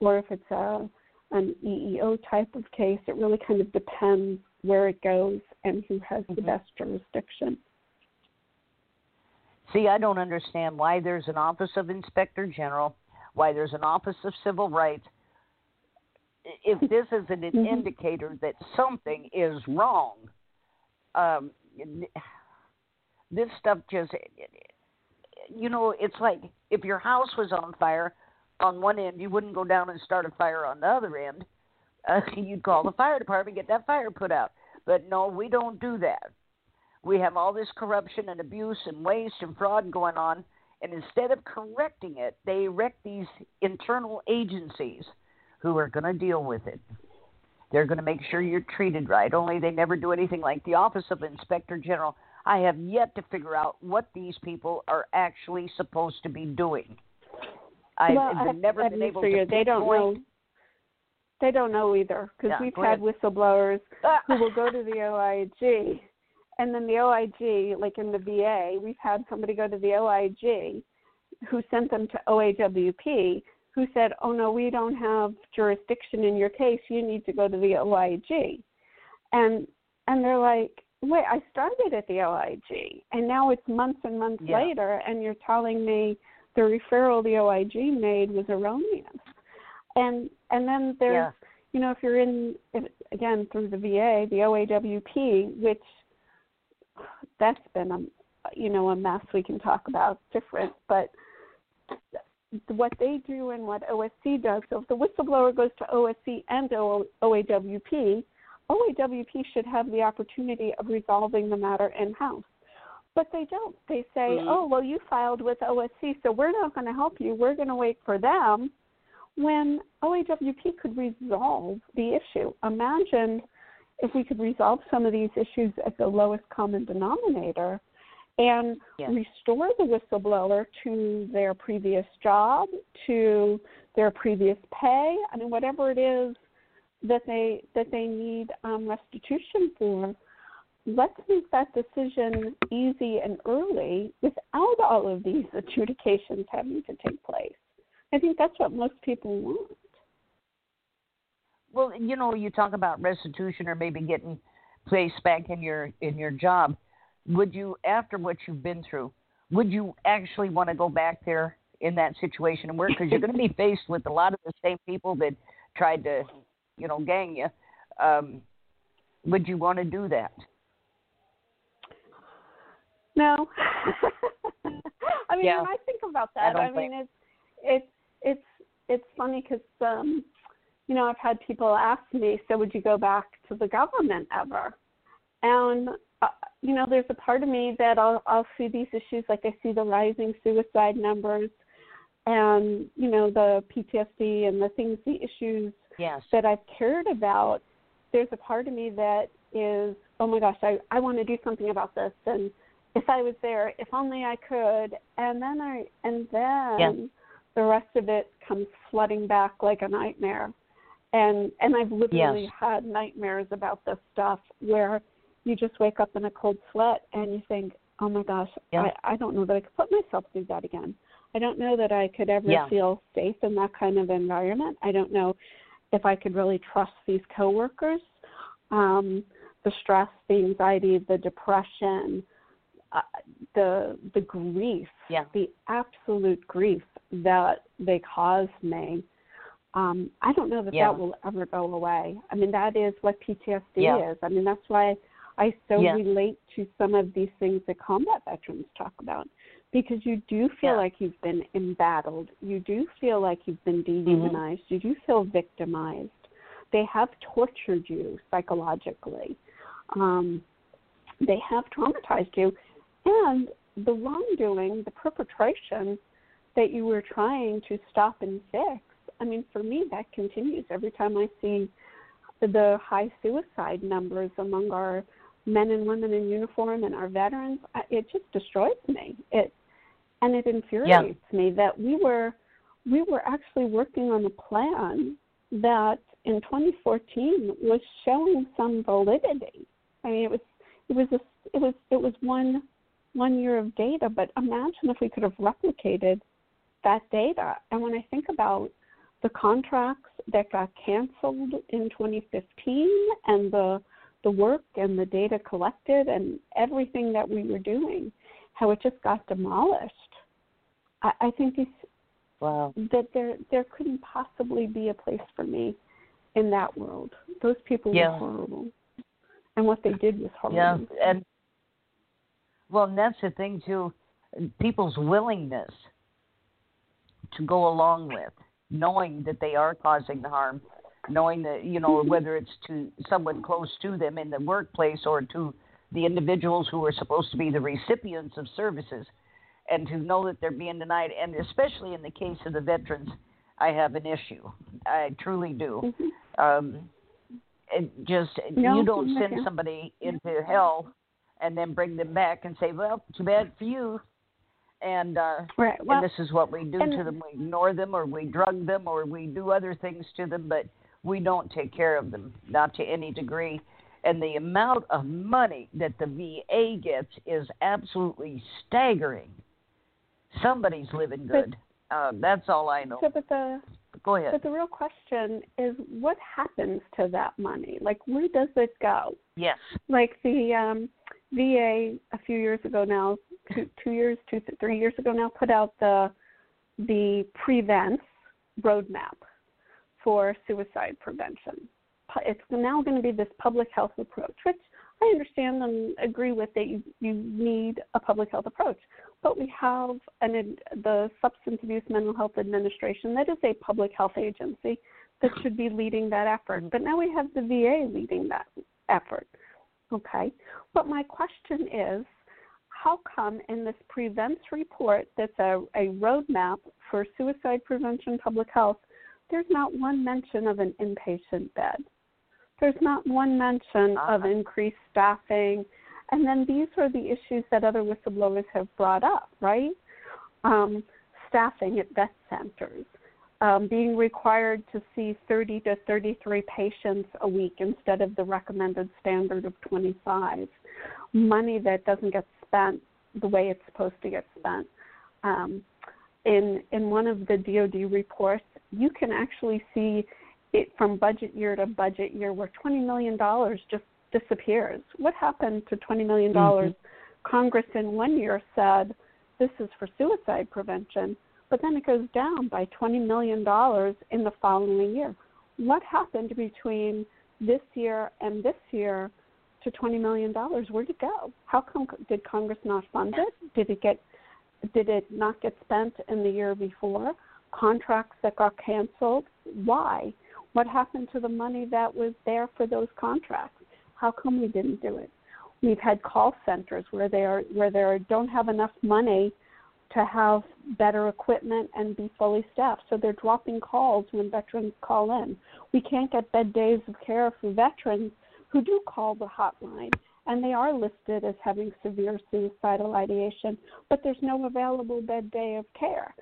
or if it's a an EEO type of case, it really kind of depends where it goes and who has the Mhm. best jurisdiction. See, I don't understand why there's an Office of Inspector General, why there's an Office of Civil Rights. If this isn't an Mm-hmm. indicator that something is wrong, um, this stuff just, you know, it's like if your house was on fire on one end, you wouldn't go down and start a fire on the other end. Uh, you'd call the fire department, get that fire put out. But no, we don't do that. We have all this corruption and abuse and waste and fraud going on, and instead of correcting it, they erect these internal agencies who are going to deal with it. They're going to make sure you're treated right. Only they never do anything like the Office of Inspector General. I have yet to figure out what these people are actually supposed to be doing. I've, well, I've I've, never I've been able to. They don't pinpoint- know. They don't know either because Yeah, we've had ahead. whistleblowers who will go to the OIG, and then the OIG, like in the VA, we've had somebody go to the OIG who sent them to OAWP, who said, "Oh no, we don't have jurisdiction in your case. You need to go to the OIG," and and they're like, "Wait, I started at the OIG, and now it's months and months Yeah. later, and you're telling me the referral the OIG made was erroneous." And and then there's yeah. you know, if you're in if, again through the VA, the OAWP, which that's been a you know a mess we can talk about different, but what they do and what OSC does. So if the whistleblower goes to OSC and OAWP, OAWP should have the opportunity of resolving the matter in house. But they don't. They say, Mhm. "Oh, well, you filed with OSC, so we're not going to help you. We're going to wait for them." When OAWP could resolve the issue. Imagine if we could resolve some of these issues at the lowest common denominator and Yes. restore the whistleblower to their previous job, to their previous pay, I mean whatever it is that they that they need um, restitution for. Let's make that decision easy and early without all of these adjudications having to take place. I think that's what most people want. Well, you know, you talk about restitution or maybe getting placed back in your in your job. Would you, after what you've been through, would you actually want to go back there in that situation and work? Because you're going to be faced with a lot of the same people that tried to, you know, gang you. Um, would you want to do that? No. I mean, Yeah. when I think about that, don't I, mean, it's it's it's it's funny because um, you know I've had people ask me, so would you go back to the government ever? And uh, you know, there's a part of me that I'll I'll see these issues, like I see the rising suicide numbers, and you know the PTSD and the things, the issues Yes. that I've cared about, there's a part of me that is, oh my gosh, I, I want to do something about this. And if I was there, if only I could. And then I, and then Yeah. the rest of it comes flooding back like a nightmare. And, and I've literally Yes. had nightmares about this stuff where you just wake up in a cold sweat and you think, oh my gosh, Yeah. I, I don't know that I could put myself through that again. I don't know that I could ever Yeah. feel safe in that kind of environment. I don't know if I could really trust these coworkers. Um, the stress, the anxiety, the depression, uh, the the grief, Yeah. the absolute grief that they caused me. Um, I don't know that Yeah. that will ever go away. I mean, that is what PTSD Yeah. is. I mean, that's why I so Yeah. relate to some of these things that combat veterans talk about because you do feel like you've been embattled. You do feel like you've been Mm-hmm. dehumanized. You do feel victimized. They have tortured you psychologically. Um, they have traumatized you. And the wrongdoing, the perpetration that you were trying to stop and fix, I mean, for me, that continues every time I see the high suicide numbers among our men and women in uniform and our veterans. It just destroys me. It and it infuriates me that we were we were actually working on a plan that in 2014 was showing some validity. I mean, it was it was a, it was it was one one year of data, but imagine if we could have replicated that data. And when I think about the contracts that got canceled in 2015 and the the work and the data collected and everything that we were doing, how it just got demolished. I, I think these Wow. that there there couldn't possibly be a place for me in that world. Those people Yeah. were horrible, and what they did was horrible. Yeah, and well, and that's the thing too. People's willingness to go along with, knowing that they are causing the harm, knowing that you know whether it's to someone close to them in the workplace or to the individuals who are supposed to be the recipients of services, and to know that they're being denied, and especially in the case of the veterans, I have an issue. I truly do. Mhm. Um, it just No, you don't send somebody into hell and then bring them back and say, "Well, too bad for you." And uh, Right. Well, and this is what we do and- to them: we ignore them, or we drug them, or we do other things to them, but we don't take care of them, not to any degree. And the amount of money that the VA gets is absolutely staggering. Somebody's living But- good. Uh, that's all I know. so, but the Go ahead. but the real question is, what happens to that money? Like, where does it go? Yes. like the um, VA a few years ago now, two, two years, two three years ago now, put out the the prevents roadmap for suicide prevention. It's now going to be this public health approach, which I understand and agree with that you you need a public health approach. But we have an the Substance Abuse Mental Health Administration that is a public health agency that should be leading that effort. Mm-hmm. But now we have the VA leading that effort. Okay. But my question is how come in this prevents report that's a, a roadmap for suicide prevention public health, there's not one mention of an inpatient bed? There's not one mention of Uh-huh. increased staffing. And then these are the issues that other whistleblowers have brought up, right? Um, staffing at vet centers, um, being required to see 30 to 33 patients a week instead of the recommended standard of 25, money that doesn't get spent the way it's supposed to get spent. Um, in in one of the DoD reports, you can actually see it from budget year to budget year where 20 million dollars just disappears. What happened to 20 million dollars? Congress in one year said this is for suicide prevention, but then it goes down by $20 million in the following year. What happened between this year and this year to $20 million? Where'd it go? How come did Congress not fund it? Did it get did it not get spent in the year before? Contracts that got canceled? Why? What happened to the money that was there for those contracts? How come we didn't do it? We've had call centers where they are where they are, don't have enough money to have better equipment and be fully staffed. So they're dropping calls when veterans call in. We can't get bed days of care for veterans who do call the hotline and they are listed as having severe suicidal ideation, but there's no available bed day of care.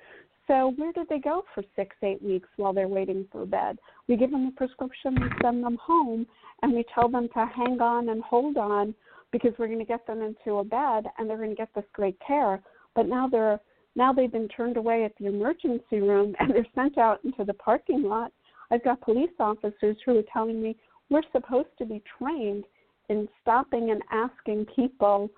So where do they go for six, eight weeks while they're waiting for bed? We give them a prescription, we send them home, and we tell them to hang on and hold on because we're going to get them into a bed and they're going to get this great care. But now they're now they've been turned away at the emergency room and they're sent out into the parking lot. I've got police officers who are telling me we're supposed to be trained in stopping and asking people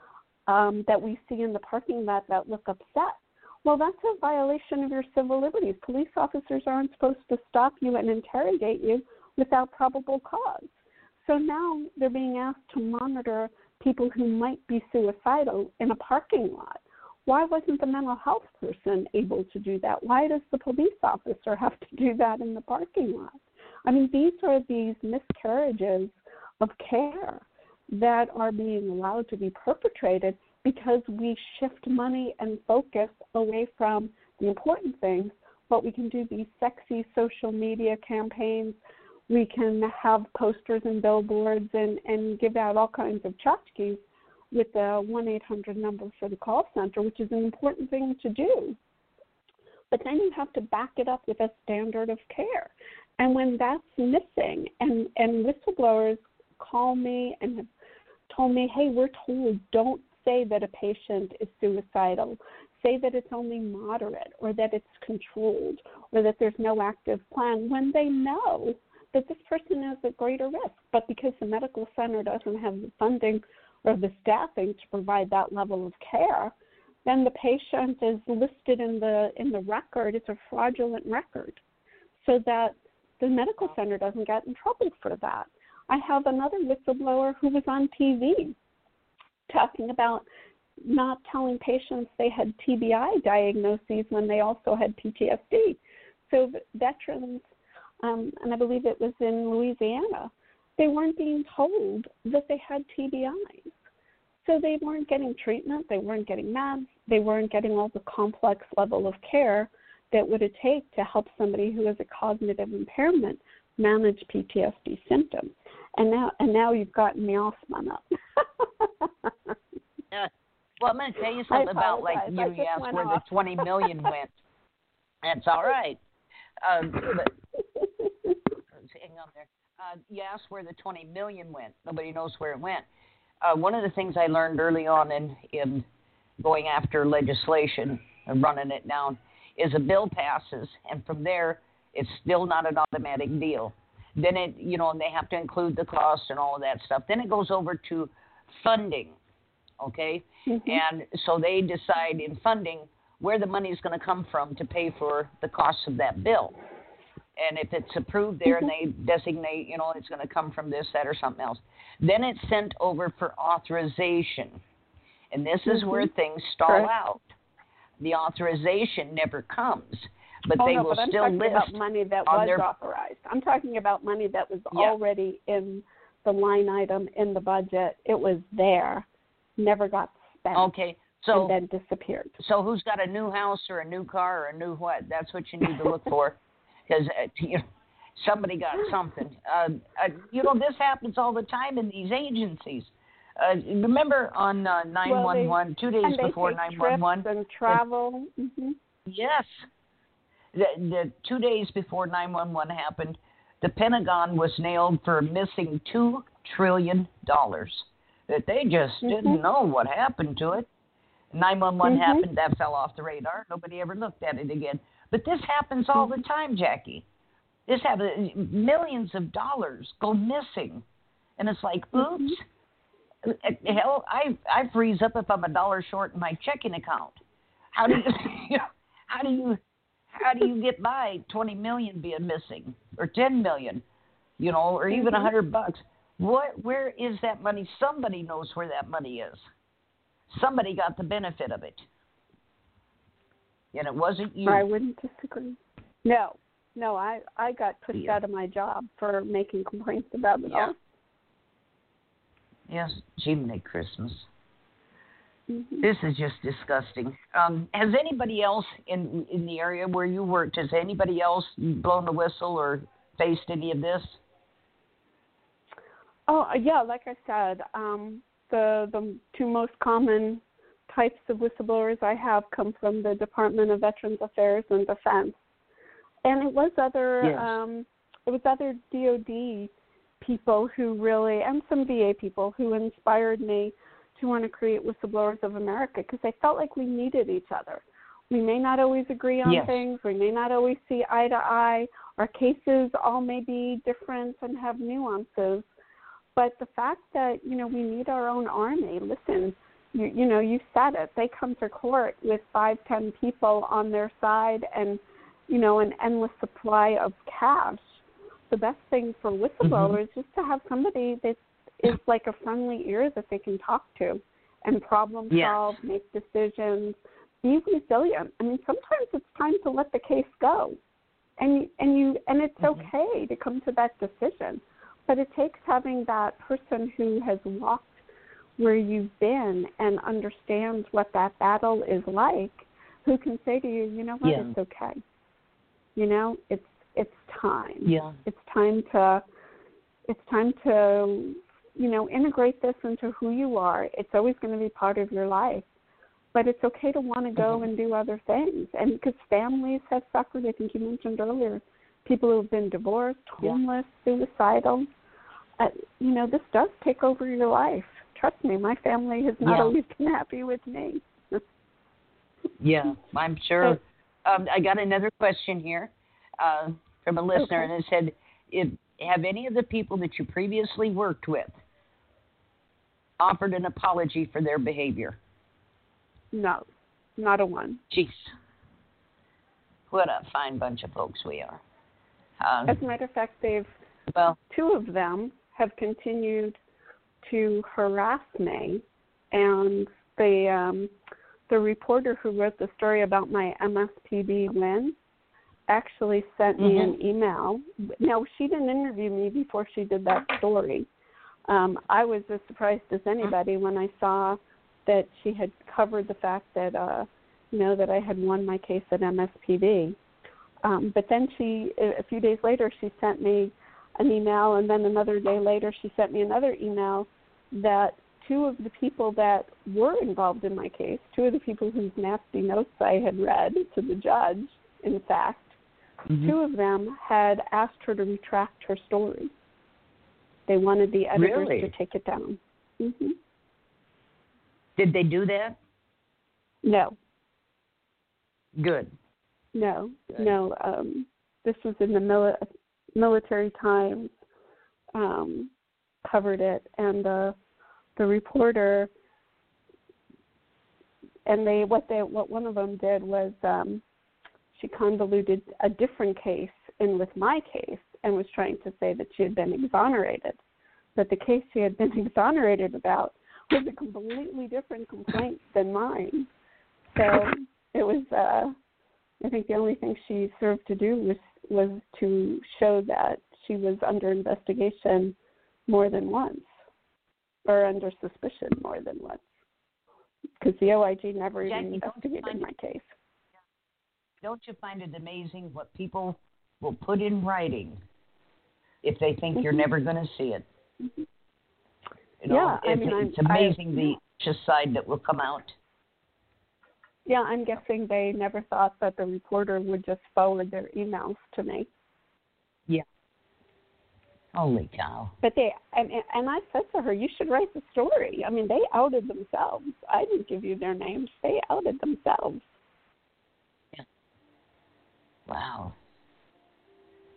um, that we see in the parking lot that look upset. Well, that's a violation of your civil liberties. Police officers aren't supposed to stop you and interrogate you without probable cause. So now they're being asked to monitor people who might be suicidal in a parking lot. Why wasn't the mental health person able to do that? Why does the police officer have to do that in the parking lot? I mean, these are these miscarriages of care that are being allowed to be perpetrated because we shift money and focus away from the important things. But we can do these sexy social media campaigns. We can have posters and billboards and, and give out all kinds of tchotchkes with the 1 800 number for the call center, which is an important thing to do. But then you have to back it up with a standard of care. And when that's missing, and, and whistleblowers call me and have told me, hey, we're told don't say that a patient is suicidal. Say that it's only moderate or that it's controlled or that there's no active plan when they know that this person is at greater risk. But because the medical center doesn't have the funding or the staffing to provide that level of care, then the patient is listed in the in the record. It's a fraudulent record, so that the medical center doesn't get in trouble for that. I have another whistleblower who was on TV talking about not telling patients they had TBI diagnoses when they also had PTSD. So veterans, um, and I believe it was in Louisiana, they weren't being told that they had TBIs. So they weren't getting treatment, they weren't getting meds, they weren't getting all the complex level of care that would it take to help somebody who has a cognitive impairment manage PTSD symptoms. And now and now you've gotten me all spun up. well, I'm going to tell you something about like asked where off. the 20 million went. That's all right. Um, but, hang on there. Uh, you asked where the 20 million went. Nobody knows where it went. Uh, one of the things I learned early on in in going after legislation and running it down is a bill passes, and from there it's still not an automatic deal. Then it, you know, and they have to include the cost and all of that stuff. Then it goes over to funding, okay? Mm-hmm. And so they decide in funding where the money is going to come from to pay for the cost of that bill. And if it's approved there and they designate, you know, it's going to come from this, that, or something else, then it's sent over for authorization. And this is mm-hmm. where things stall out. The authorization never comes, but oh, they no, will but I'm still talking list about money that was their, authorized. I'm talking about money that was Yeah. already in the line item in the budget. It was there, never got spent, Okay, so and then disappeared. so who's got a new house or a new car or a new what? That's what you need to look for, because uh, you know, somebody got something. Uh, uh, you know, this happens all the time in these agencies. Uh, remember on uh, nine one one, two days before nine one one. and travel. hmm Yes, the, the two days before nine one one happened, the Pentagon was nailed for missing two trillion dollars. That they just didn't Mhm. know what happened to it. 911 Mhm. happened, that fell off the radar. Nobody ever looked at it again. But this happens all the time, Jackie. This happens. Millions of dollars go missing. And it's like, oops. Uh, Hell, I I freeze up if I'm a dollar short in my checking account. How do you, you know, how do you how do you get by 20 million being missing or 10 million, you know, or even a Mhm. 100 bucks? What where is that money? Somebody knows where that money is somebody got the benefit of it. And it wasn't you. I wouldn't disagree. No, no, I I got pushed Yeah. out of my job for making complaints about it Yeah. all. Yes, Jiminy Christmas. Mhm. This is just disgusting. Um, has anybody else in in the area where you worked, has anybody else blown the whistle or faced any of this? Oh yeah, like I said, um, the the two most common types of whistleblowers I have come from the Department of Veterans Affairs and Defense, and it was other Yes. um, it was other DoD people who really and some VA people who inspired me to want to create Whistleblowers of America because I felt like we needed each other. We may not always agree on Yes. things. We may not always see eye to eye. Our cases all may be different and have nuances. But the fact that, you know, we need our own army, listen, you, you know, you said it. They come to court with five, ten people on their side and, you know, an endless supply of cash. The best thing for whistleblowers is to have somebody that is like a friendly ear that they can talk to and problem Yes. solve, make decisions, be resilient. I mean, sometimes it's time to let the case go, and and you and it's Mhm. okay to come to that decision, but it takes having that person who has walked where you've been and understands what that battle is like, who can say to you, you know what, Yeah. it's okay. You know, it's it's time Yeah. it's time to it's time to you know integrate this into who you are it's always going to be part of your life but it's okay to want to go Mhm. and do other things and because families have suffered i think you mentioned earlier people who have been divorced Yeah. homeless suicidal uh, you know this does take over your life trust me my family has not Yeah. always been happy with me Yeah, I'm sure. Um, I got another question here uh, from a listener, Okay. and it said, if, "Have any of the people that you previously worked with offered an apology for their behavior?" no not a one. Jeez. What a fine bunch of folks we are. Um, As a matter of fact, they've well, two of them have continued to harass me, and the um, the reporter who wrote the story about my MSPB win actually sent me an email. Now she didn't interview me before she did that story. Um, I was as surprised as anybody when I saw that she had covered the fact that uh, you know that I had won my case at MSPB. Um, but then she, a few days later, she sent me an email, and then another day later, she sent me another email that two of the people that were involved in my case, two of the people whose nasty notes I had read to the judge, in fact, mhm. two of them had asked her to retract her story. They wanted the editors Really? to take it down. hmm did they do that? No, Good. no, Good. no. Um, this was in the mili- military times. Um, covered it, and uh, the reporter and they what they what one of them did was um, she convoluted a different case in with my case and was trying to say that she had been exonerated, but the case she had been exonerated about was a completely different complaint than mine. So it was. Uh, I think the only thing she served to do was was to show that she was under investigation more than once, or under suspicion more than once, because the OIG never Jackie, even investigated my case. Don't you find it amazing what people will put in writing if they think you're Mhm. never going to see it? Mhm. You know, Yeah, I it's, mean, I'm- it's amazing the just side that will come out. Yeah, I'm guessing they never thought that the reporter would just forward their emails to me. Holy cow! But they and and I said to her, "You should write the story." I mean, they outed themselves. I didn't give you their names; they outed themselves. Wow.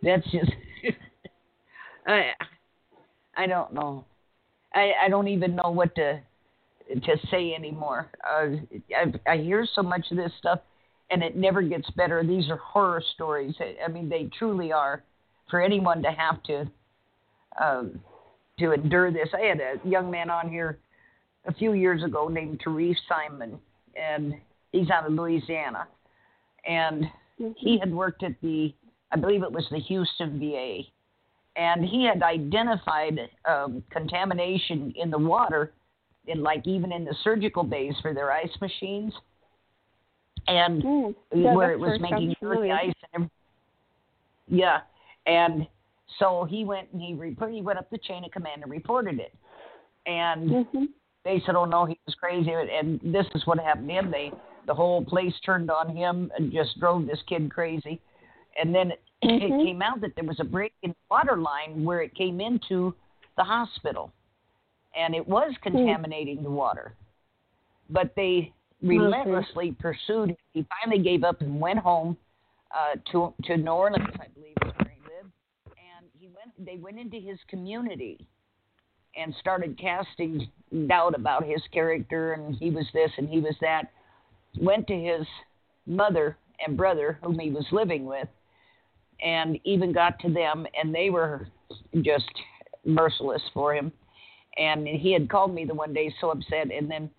That's just I I don't know. I I don't even know what to to say anymore. Uh, I I hear so much of this stuff and it never gets better. These are horror stories. I, I mean they truly are for anyone to have to um to endure this. I had a young man on here a few years ago named Therese Simon and he's out of Louisiana and he had worked at the, I believe it was the Houston VA, and he had identified um, contamination in the water, in like even in the surgical bays for their ice machines, and Mm. Yeah, where it was making dirty ice and everything. yeah, and so he went and he report, he went up the chain of command and reported it, and hmm they said, "Oh no, he was crazy," and this is what happened to him. They the whole place turned on him and just drove this kid crazy. And then it, Mhm. it came out that there was a break in the water line where it came into the hospital, and it was contaminating the water. But they relentlessly pursued. him. He finally gave up and went home uh, to to New Orleans, I believe, is where he lived. And he went. They went into his community and started casting doubt about his character and he was this and he was that went to his mother and brother whom he was living with and even got to them and they were just merciless for him. And he had called me the one day so upset and then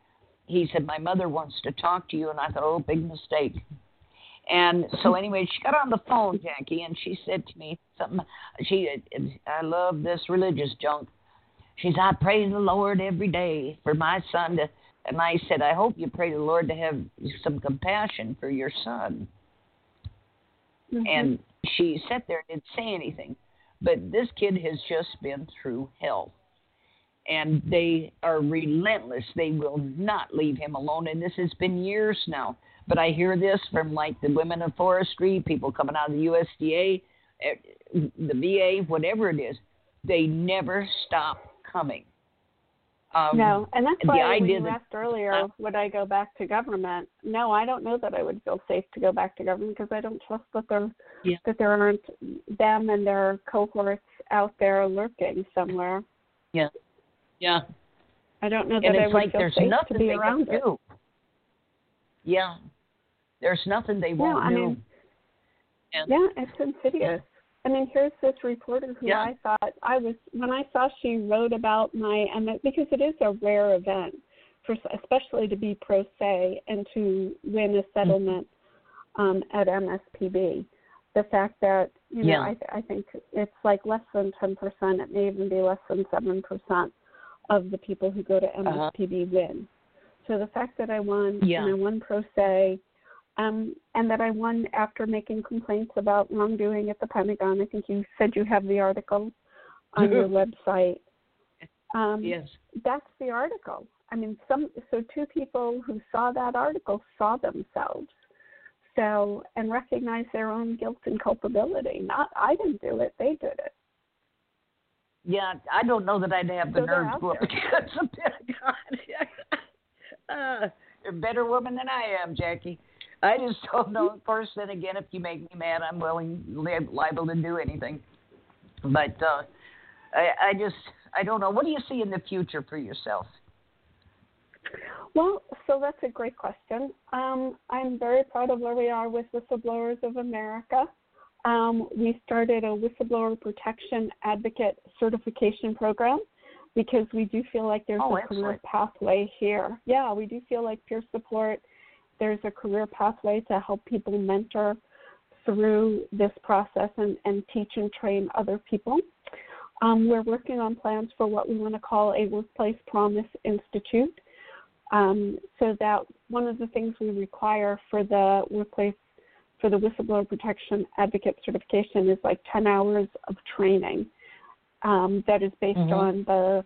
he said my mother wants to talk to you. And i thought oh big mistake and so anyway she got on the phone jackie and she said to me something she i love this religious junk she said i pray the lord every day for my son to and I said, I hope you pray the Lord to have some compassion for your son. Mm-hmm. And she sat there and didn't say anything. But this kid has just been through hell. And they are relentless. They will not leave him alone. And this has been years now. But I hear this from like the women of forestry, people coming out of the USDA, eh, the VA, whatever it is. They never stop coming. Um, no, and that's why when you that- asked earlier, uh, would I go back to government? No, I don't know that I would feel safe to go back to government because I don't trust that there Yeah. that there aren't them and their cohorts out there lurking somewhere. Yeah. Yeah. I don't know that and I would like feel there's safe nothing to be around can it. Yeah. There's nothing they Yeah, won't I do. mean, And- yeah, it's insidious. I mean, here's this reporter who Yeah. I thought I was when I saw she wrote about my MS because it is a rare event for especially to be pro se and to win a settlement um, at MSPB. The fact that you know Yeah. I, I think it's like less than ten percent. It may even be less than seven percent of the people who go to MSPB win. So the fact that I won Yeah. and I won pro se um, and that I won after making complaints about wrongdoing at the Pentagon. I think you said you have the article on your website. Um, yes. That's the article. I mean, some so two people who saw that article saw themselves, so and recognize their own guilt and culpability. Not I didn't do it; they did it. Yeah, I don't know that I'd have the So nerve to go up against the Pentagon. uh, you're a better woman than I am, Jackie. I just don't know. Of course, then again, if you make me mad, I'm willing, li- liable to do anything. But uh, I, I just, I don't know. What do you see in the future for yourself? Well, so that's a great question. Um, I'm very proud of where we are with Whistleblowers of America. Um, we started a whistleblower protection advocate certification program because we do feel like there's Oh, a career pathway here. Yeah, we do feel like peer support, there's a career pathway to help people mentor through this process and, and teach and train other people. Um, we're working on plans for what we want to call a Workplace Promise Institute. Um, so that one of the things we require for the workplace for the whistleblower protection advocate certification is like 10 hours of training um, that is based Mhm. on the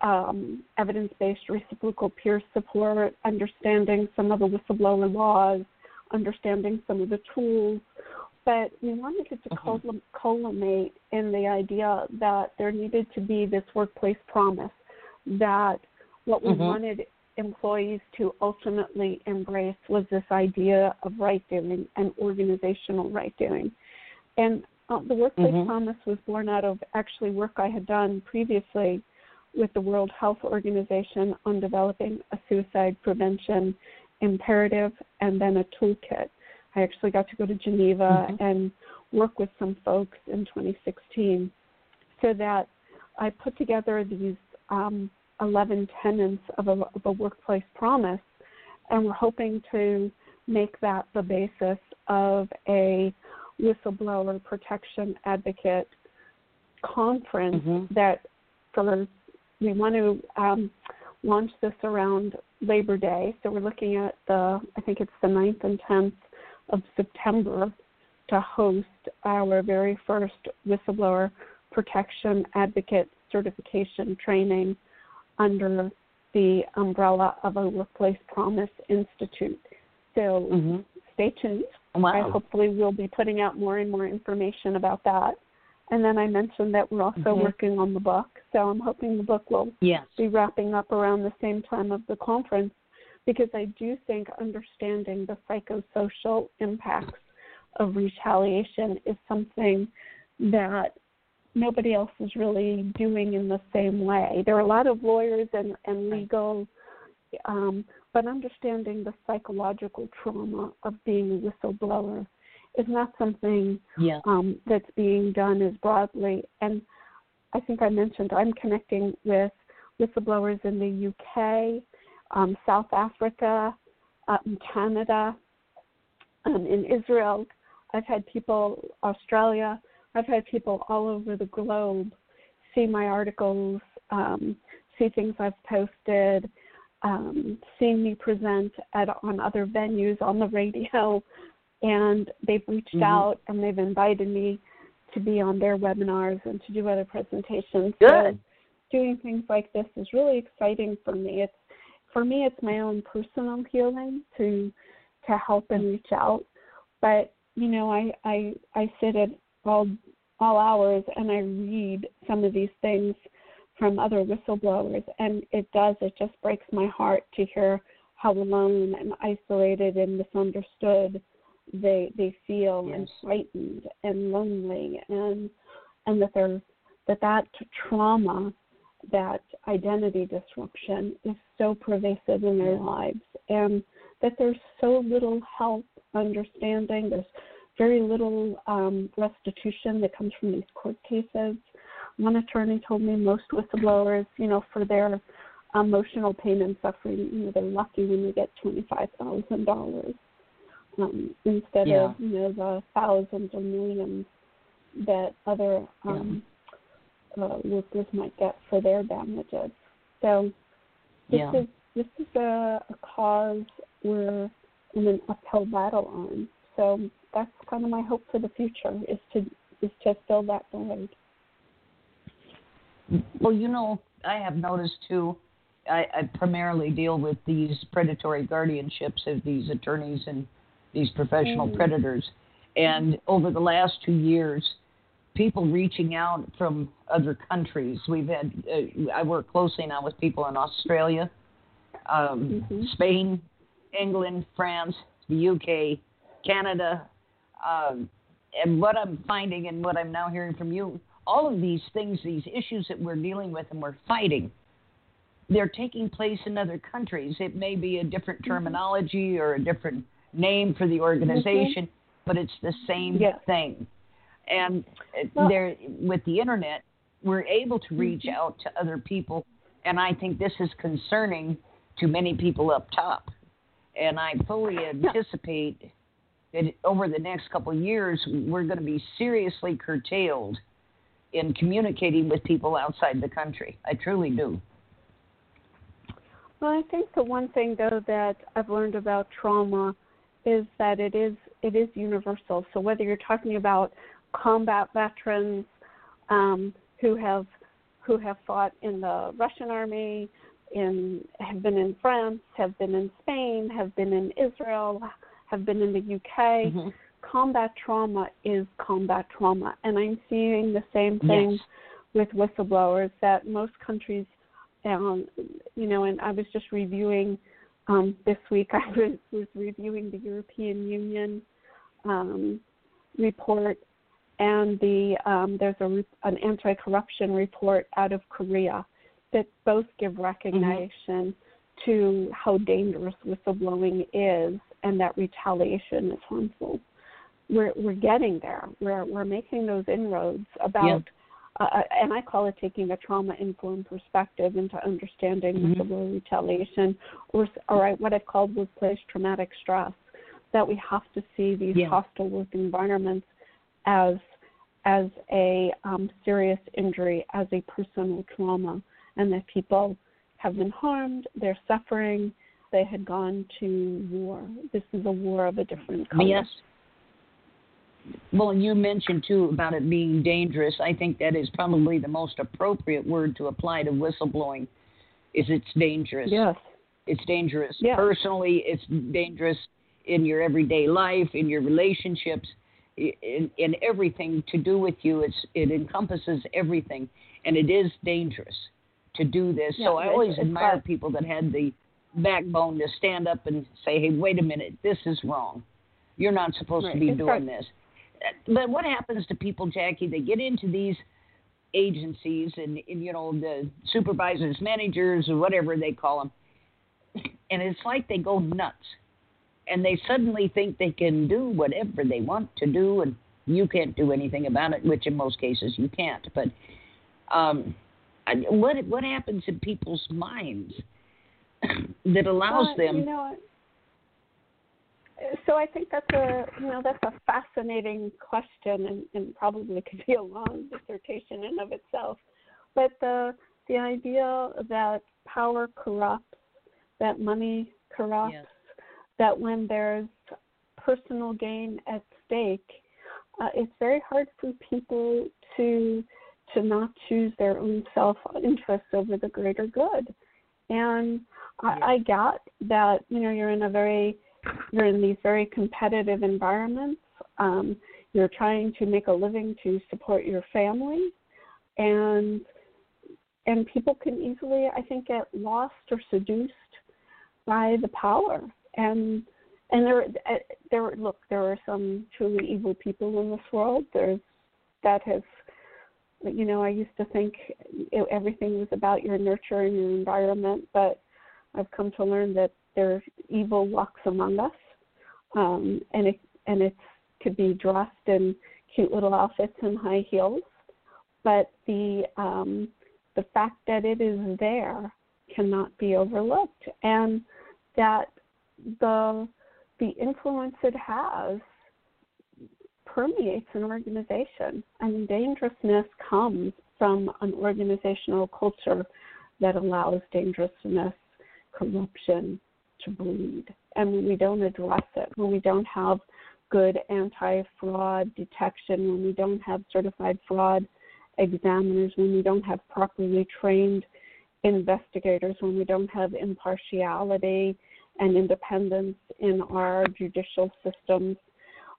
um, evidence-based reciprocal peer support, understanding some of the whistleblower laws, understanding some of the tools. But we wanted it to Mhm. cul- culminate in the idea that there needed to be this workplace promise that what we Mhm. wanted employees to ultimately embrace was this idea of right doing and organizational right doing. And uh, the workplace Mhm. promise was born out of actually work I had done previously with the World Health Organization on developing a suicide prevention imperative and then a toolkit. I actually got to go to Geneva Mhm. and work with some folks in 2016 so that I put together these um, 11 tenets of a, of a workplace promise, and we're hoping to make that the basis of a whistleblower protection advocate conference Mhm. that for we want to um, launch this around Labor Day. So we're looking at the I think it's the 9th and 10th of September to host our very first whistleblower protection advocate certification training under the umbrella of a Workplace Promise Institute. So Mhm. stay tuned. I Wow. hopefully will be putting out more and more information about that. And then I mentioned that we're also Mhm. working on the book. So I'm hoping the book will Yes. be wrapping up around the same time of the conference because I do think understanding the psychosocial impacts of retaliation is something that nobody else is really doing in the same way. There are a lot of lawyers and, and legal, um, but understanding the psychological trauma of being a whistleblower is not something Yeah. um, that's being done as broadly. And I think I mentioned I'm connecting with whistleblowers in the UK, um, South Africa, um, Canada, um, in Israel. I've had people, Australia, I've had people all over the globe see my articles, um, see things I've posted, um, seeing me present at on other venues on the radio, and they've reached Mhm. out and they've invited me to be on their webinars and to do other presentations. Good. So doing things like this is really exciting for me. It's for me it's my own personal healing to to help and reach out. But you know, I I I sit at all all hours and I read some of these things from other whistleblowers and it does it just breaks my heart to hear how alone and isolated and misunderstood they they feel and frightened and lonely and and that they're that that trauma that identity disruption is so pervasive in their lives and that there's so little help understanding. There's very little um, restitution that comes from these court cases. One attorney told me most whistleblowers, you know, for their emotional pain and suffering, you know, they're lucky when they get twenty-five thousand dollars um, instead Yeah. of you know the thousands or millions that other um, uh, workers might get for their damages. So this Yeah. is this is a, a cause we're in an uphill battle on. So that's kind of my hope for the future is to is to fill that void. Well, you know, I have noticed too. I, I primarily deal with these predatory guardianships of these attorneys and these professional Mm. predators. And over the last two years, people reaching out from other countries. We've had. Uh, I work closely now with people in Australia, um, Mhm. Spain, England, France, the UK, Canada. Um, and what I'm finding and what I'm now hearing from you, all of these things, these issues that we're dealing with and we're fighting, they're taking place in other countries. It may be a different terminology or a different name for the organization, but it's the same Yes. thing. And Well- there, with the internet, we're able to reach Mhm. out to other people, and I think this is concerning to many people up top. And I fully anticipate that over the next couple of years, we're going to be seriously curtailed in communicating with people outside the country. I truly do. Well, I think the one thing though that I've learned about trauma is that it is it is universal. So whether you're talking about combat veterans um, who have who have fought in the Russian army, in have been in France, have been in Spain, have been in Israel, have been in the UK. Mhm. Combat trauma is combat trauma, and I'm seeing the same thing Yes. with whistleblowers that most countries um, you know, and I was just reviewing um, this week. I was, was reviewing the European Union um, report, and the um, there's a an anti-corruption report out of Korea that both give recognition to how dangerous whistleblowing is, and that retaliation is harmful. We're we're getting there. We're we're making those inroads about uh, and I call it taking a trauma informed perspective into understanding Mhm. whistleblower retaliation, or, or what I've called workplace traumatic stress. That we have to see these Yeah. hostile work environments as as a um, serious injury, as a personal trauma, and that people have been harmed, they're suffering, they had gone to war. This is a war of a different color. Yes. Well, you mentioned too about it being dangerous. I think that is probably the most appropriate word to apply to whistleblowing. Is it's dangerous. Yes. It's dangerous Yeah. personally. It's dangerous in your everyday life, in your relationships, in, in everything to do with you. It's it encompasses everything, and it is dangerous to do this. so I always admire people that had the backbone to stand up and say, "Hey, wait a minute, this is wrong. You're not supposed to be It's doing hard. this." But what happens to people, Jackie? They get into these agencies and, and you know the supervisors, managers, or whatever they call them, and it's like they go nuts, and they suddenly think they can do whatever they want to do, and you can't do anything about it, which in most cases you can't. But um, what what happens in people's minds that allows Well, them? You know, so I think that's a you know that's a fascinating question, and, and probably could be a long dissertation in of itself. But the the idea that power corrupts, that money corrupts, Yes. that when there's personal gain at stake, uh, it's very hard for people to to not choose their own self interest over the greater good. And. I, I get that you know you're in a very you're in these very competitive environments. Um, you're trying to make a living to support your family, and and people can easily, I think, get lost or seduced by the power. And and there there look there are some truly evil people in this world. There's that has you know I used to think it, everything was about your nurture and your environment, but I've come to learn that there's evil walks among us, um, and it and it could be dressed in cute little outfits and high heels, but the um, the fact that it is there cannot be overlooked, and that the the influence it has permeates an organization. I mean, dangerousness comes from an organizational culture that allows dangerousness, corruption to breed. And when we don't address it, when we don't have good anti fraud detection, when we don't have certified fraud examiners, when we don't have properly trained investigators, when we don't have impartiality and independence in our judicial systems,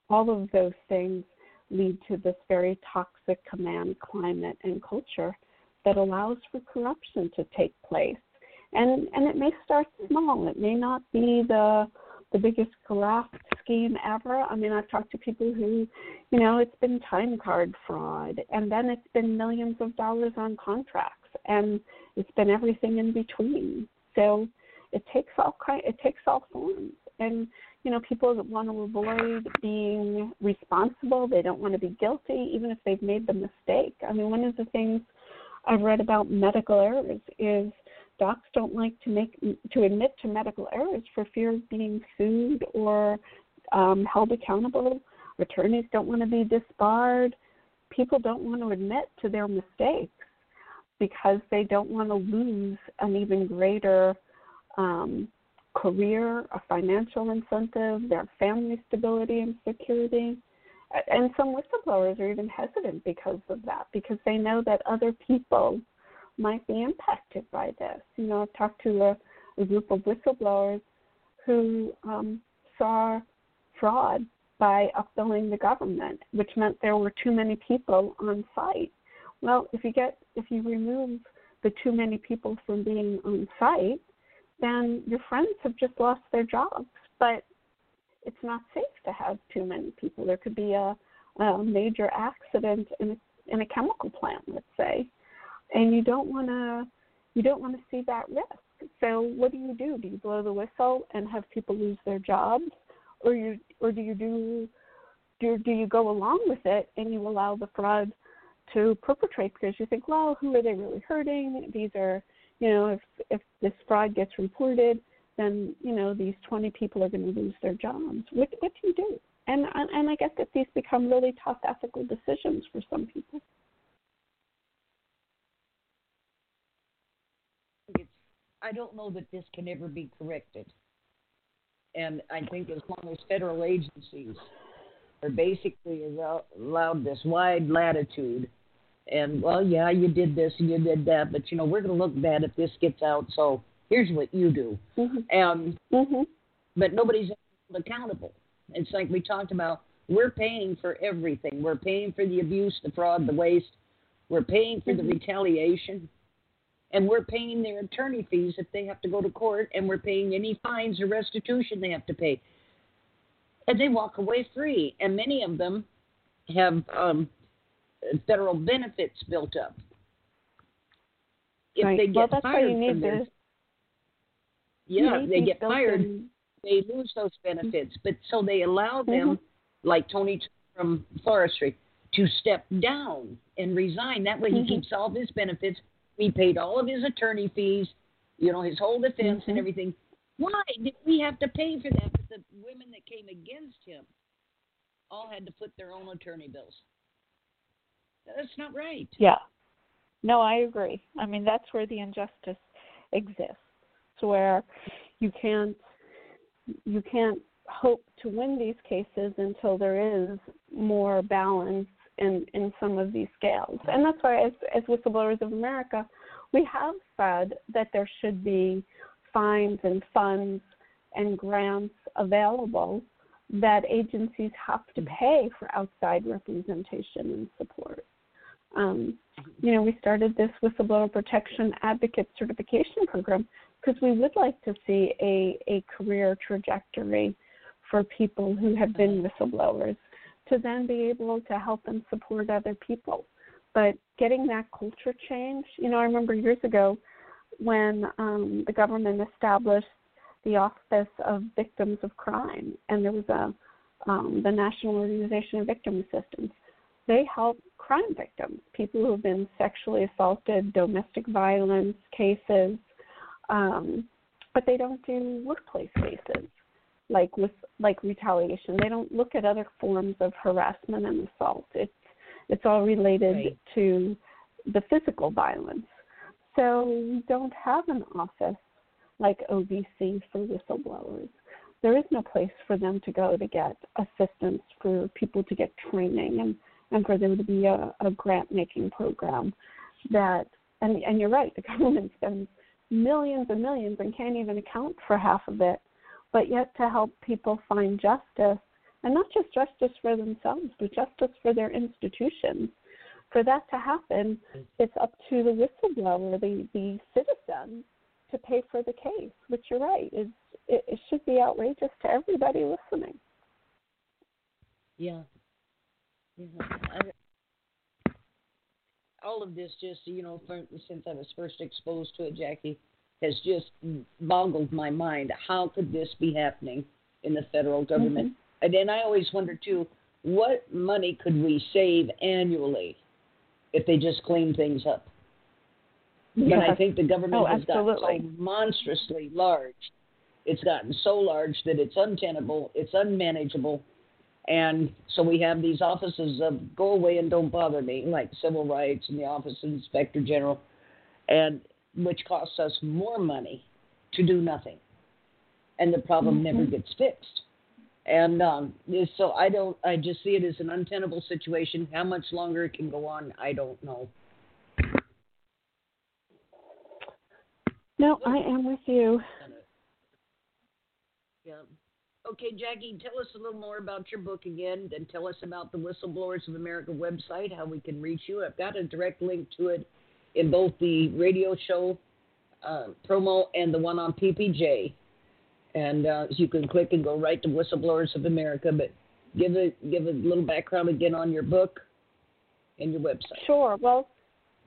all of those things lead to this very toxic command climate and culture that allows for corruption to take place. And and it may start small. It may not be the the biggest graft scheme ever. I mean, I've talked to people who, you know, it's been time card fraud, and then it's been millions of dollars on contracts, and it's been everything in between. So it takes all kind, it takes all forms, and you know, people that want to avoid being responsible. They don't want to be guilty, even if they've made the mistake. I mean, one of the things I've read about medical errors is docs don't like to make to admit to medical errors for fear of being sued or um, held accountable. Attorneys don't want to be disbarred. People don't want to admit to their mistakes because they don't want to lose an even greater um, career, a financial incentive, their family stability and security. And some whistleblowers are even hesitant because of that, because they know that other people might be impacted by this. You know, I've talked to a, a group of whistleblowers who um, saw fraud by upbilling the government, which meant there were too many people on site. Well, if you get if you remove the too many people from being on site, then your friends have just lost their jobs. But it's not safe to have too many people. There could be a, a major accident in a, in a chemical plant, let's say, and you don't want to you don't want to see that risk. So what do you do? Do you blow the whistle and have people lose their jobs, or you or do you do do do you go along with it and you allow the fraud to perpetrate because you think, well, who are they really hurting? These are you know, if if this fraud gets reported, then you know these 20 people are going to lose their jobs. What what do you do? And and I guess that these become really tough ethical decisions for some people. I don't know that this can ever be corrected. And I think as long as federal agencies are basically allowed this wide latitude and well, yeah, you did this and you did that, but you know we're going to look bad if this gets out. So here's what you do. Mm-hmm. And mm-hmm. but nobody's accountable. It's like we talked about. We're paying for everything. We're paying for the abuse, the fraud, the waste. We're paying for mm-hmm. the retaliation, and we're paying their attorney fees if they have to go to court, and we're paying any fines or restitution they have to pay. And they walk away free. And many of them have um, federal benefits built up. If right. they get well, that's fired why you need this. yeah, they get fired, in. they lose those benefits. But so they allow them, mm-hmm. like Tony from forestry, to step down and resign. That way, he mm-hmm. keeps all of his benefits. We paid all of his attorney fees, you know, his whole defense mm-hmm. and everything. Why did we have to pay for that? But the women that came against him all had to put their own attorney bills. That's not right. Yeah. No, I agree. I mean, that's where the injustice exists. It's where you can't you can't hope to win these cases until there is more balance in in some of these scales. And that's why as as whistleblowers of America, we have said that there should be fines and funds and grants available that agencies have to pay for outside representation and support. Um, you know, we started this whistleblower protection advocate certification program because we would like to see a, a career trajectory for people who have been whistleblowers to then be able to help and support other people. But getting that culture change, you know, I remember years ago when um, the government established the Office of Victims of Crime, and there was a um, the National Organization of Victim Assistance. They help crime victims, people who have been sexually assaulted, domestic violence cases, um, but they don't do workplace cases like with like retaliation. They don't look at other forms of harassment and assault. It's it's all related Right. to the physical violence. So we don't have an office like OVC for whistleblowers. There is no place for them to go to get assistance, for people to get training, and, and for there to be a, a grant making program that, and, and you're right, the government spends millions and millions and can't even account for half of it, but yet to help people find justice, and not just justice for themselves, but justice for their institutions. For that to happen, it's up to the whistleblower, the, the citizen, to pay for the case, which you're right, is it, it should be outrageous to everybody listening. Yeah. yeah. I, all of this just, you know, for, since I was first exposed to it, Jackie, has just boggled my mind. How could this be happening in the federal government? Mm-hmm. And then I always wonder, too, what money could we save annually if they just clean things up? But I think the government Oh, has gotten so monstrously large. It's gotten so large that it's untenable, it's unmanageable, and so we have these offices of go away and don't bother me, like civil rights and the office of inspector general, and which costs us more money to do nothing, and the problem never Mhm. gets fixed. And um, so I don't, I just see it as an untenable situation. How much longer it can go on, I don't know. No, I am with you. Yeah. Okay, Jackie, tell us a little more about your book again, and tell us about the Whistleblowers of America website, how we can reach you. I've got a direct link to it in both the radio show uh, promo and the one on PPJ. And uh, you can click and go right to Whistleblowers of America. But give a give a little background again on your book and your website. Sure. Well,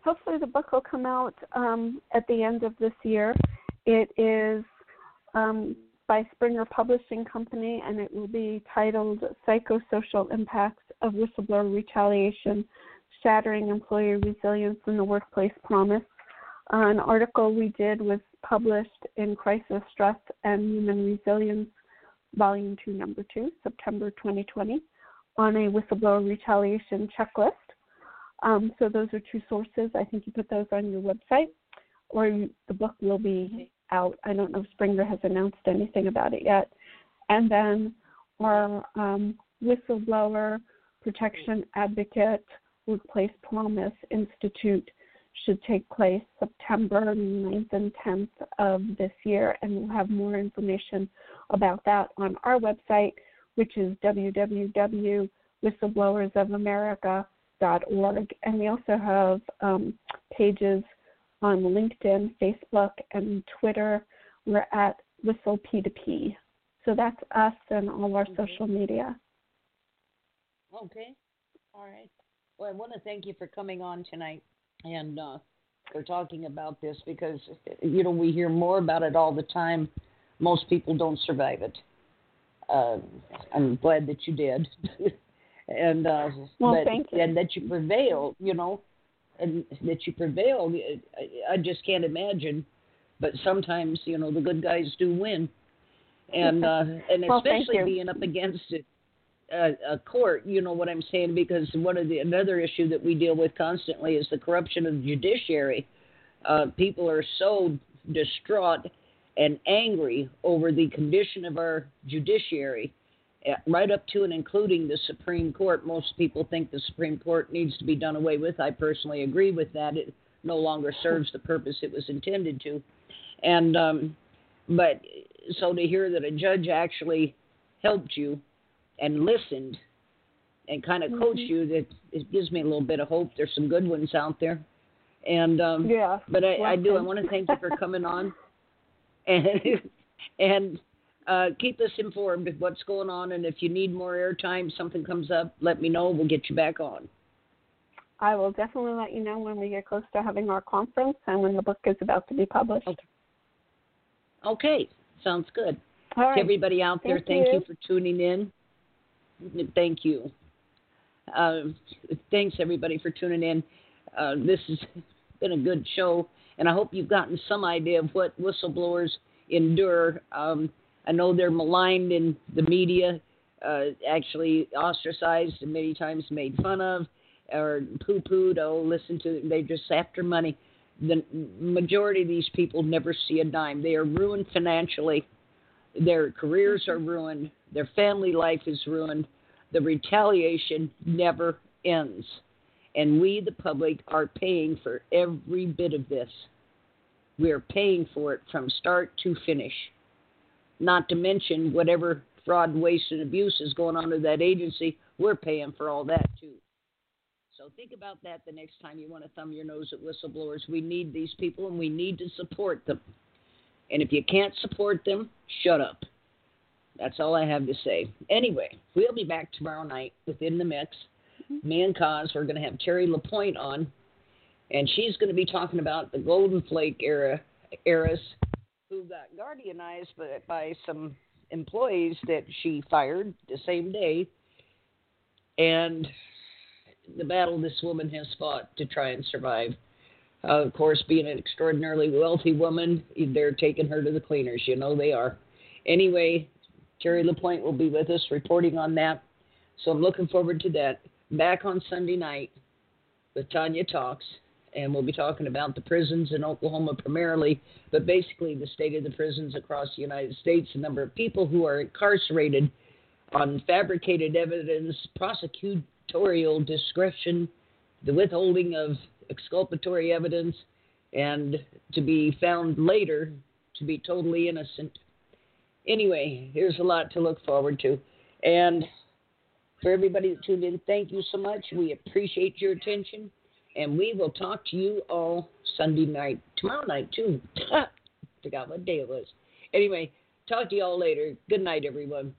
hopefully the book will come out um, at the end of this year. It is um, by Springer Publishing Company, and it will be titled "Psychosocial Impacts of Whistleblower Retaliation: Shattering Employee Resilience in the Workplace Promise." Uh, an article we did was published in Crisis Stress and Human Resilience, Volume 2, Number 2, September 2020, on a whistleblower retaliation checklist. Um, so those are two sources. I think you put those on your website, or the book will be out. I don't know if Springer has announced anything about it yet. And then our um, whistleblower protection advocate workplace promise institute should take place September 9th and 10th of this year, and we'll have more information about that on our website, which is www.whistleblowersofamerica.org. And we also have um, pages on LinkedIn, Facebook, and Twitter. We're at Whistle P2P. So that's us and all our social media. Okay. All right. Well, I want to thank you for coming on tonight and uh, for talking about this because, you know, we hear more about it all the time. Most people don't survive it. Uh, I'm glad that you did. and uh, Well, but, thank you. and that you prevail, you know, and that you prevail. I, I just can't imagine. But sometimes, you know, the good guys do win. And uh, and especially you. being up against it a, a court, you know what I'm saying? Because one of the another issue that we deal with constantly is the corruption of the judiciary. Uh, people are so distraught and angry over the condition of our judiciary, uh, right up to and including the Supreme Court. Most people think the Supreme Court needs to be done away with. I personally agree with that. It no longer serves the purpose it was intended to. And um, but so to hear that a judge actually helped you and listened and kind of coached Mhm. you, that it gives me a little bit of hope. There's some good ones out there. And um, Yeah. but I, I do. I want to thank you for coming on, and and uh, keep us informed of what's going on. And if you need more airtime, something comes up, let me know. We'll get you back on. I will definitely let you know when we get close to having our conference and when the book is about to be published. Okay. Okay. Sounds good. All right. To everybody out there, Thank thank you. you. for tuning in. Thank you. Uh, thanks everybody for tuning in. Uh, this has been a good show, and I hope you've gotten some idea of what whistleblowers endure. Um, I know they're maligned in the media, uh, actually ostracized and many times made fun of or poo-pooed. Oh, listen to they just after money. The majority of these people never see a dime. They are ruined financially. Their careers are ruined. Their family life is ruined. The retaliation never ends. And we, the public, are paying for every bit of this. We are paying for it from start to finish. Not to mention whatever fraud, waste, and abuse is going on in that agency, we're paying for all that too. So think about that the next time you want to thumb your nose at whistleblowers. We need these people and we need to support them. And if you can't support them, shut up. That's all I have to say. Anyway, we'll be back tomorrow night within the mix. Mm-hmm. Me and Cause, we're going to have Terry LaPointe on, and she's going to be talking about the Golden Flake era heiress who got guardianized by, by some employees that she fired the same day, and the battle this woman has fought to try and survive. Uh, of course, being an extraordinarily wealthy woman, they're taking her to the cleaners. You know they are. Anyway, Terry LaPointe will be with us reporting on that. So I'm looking forward to that. Back on Sunday night with Tanya Talks, and we'll be talking about the prisons in Oklahoma primarily, but basically the state of the prisons across the United States, the number of people who are incarcerated on fabricated evidence, prosecutorial discretion, the withholding of exculpatory evidence, and to be found later to be totally innocent. Anyway, here's a lot to look forward to. And for everybody that tuned in, thank you so much. We appreciate your attention. And we will talk to you all Sunday night, tomorrow night, too. Forgot what day it was. Anyway, talk to you all later. Good night, everyone.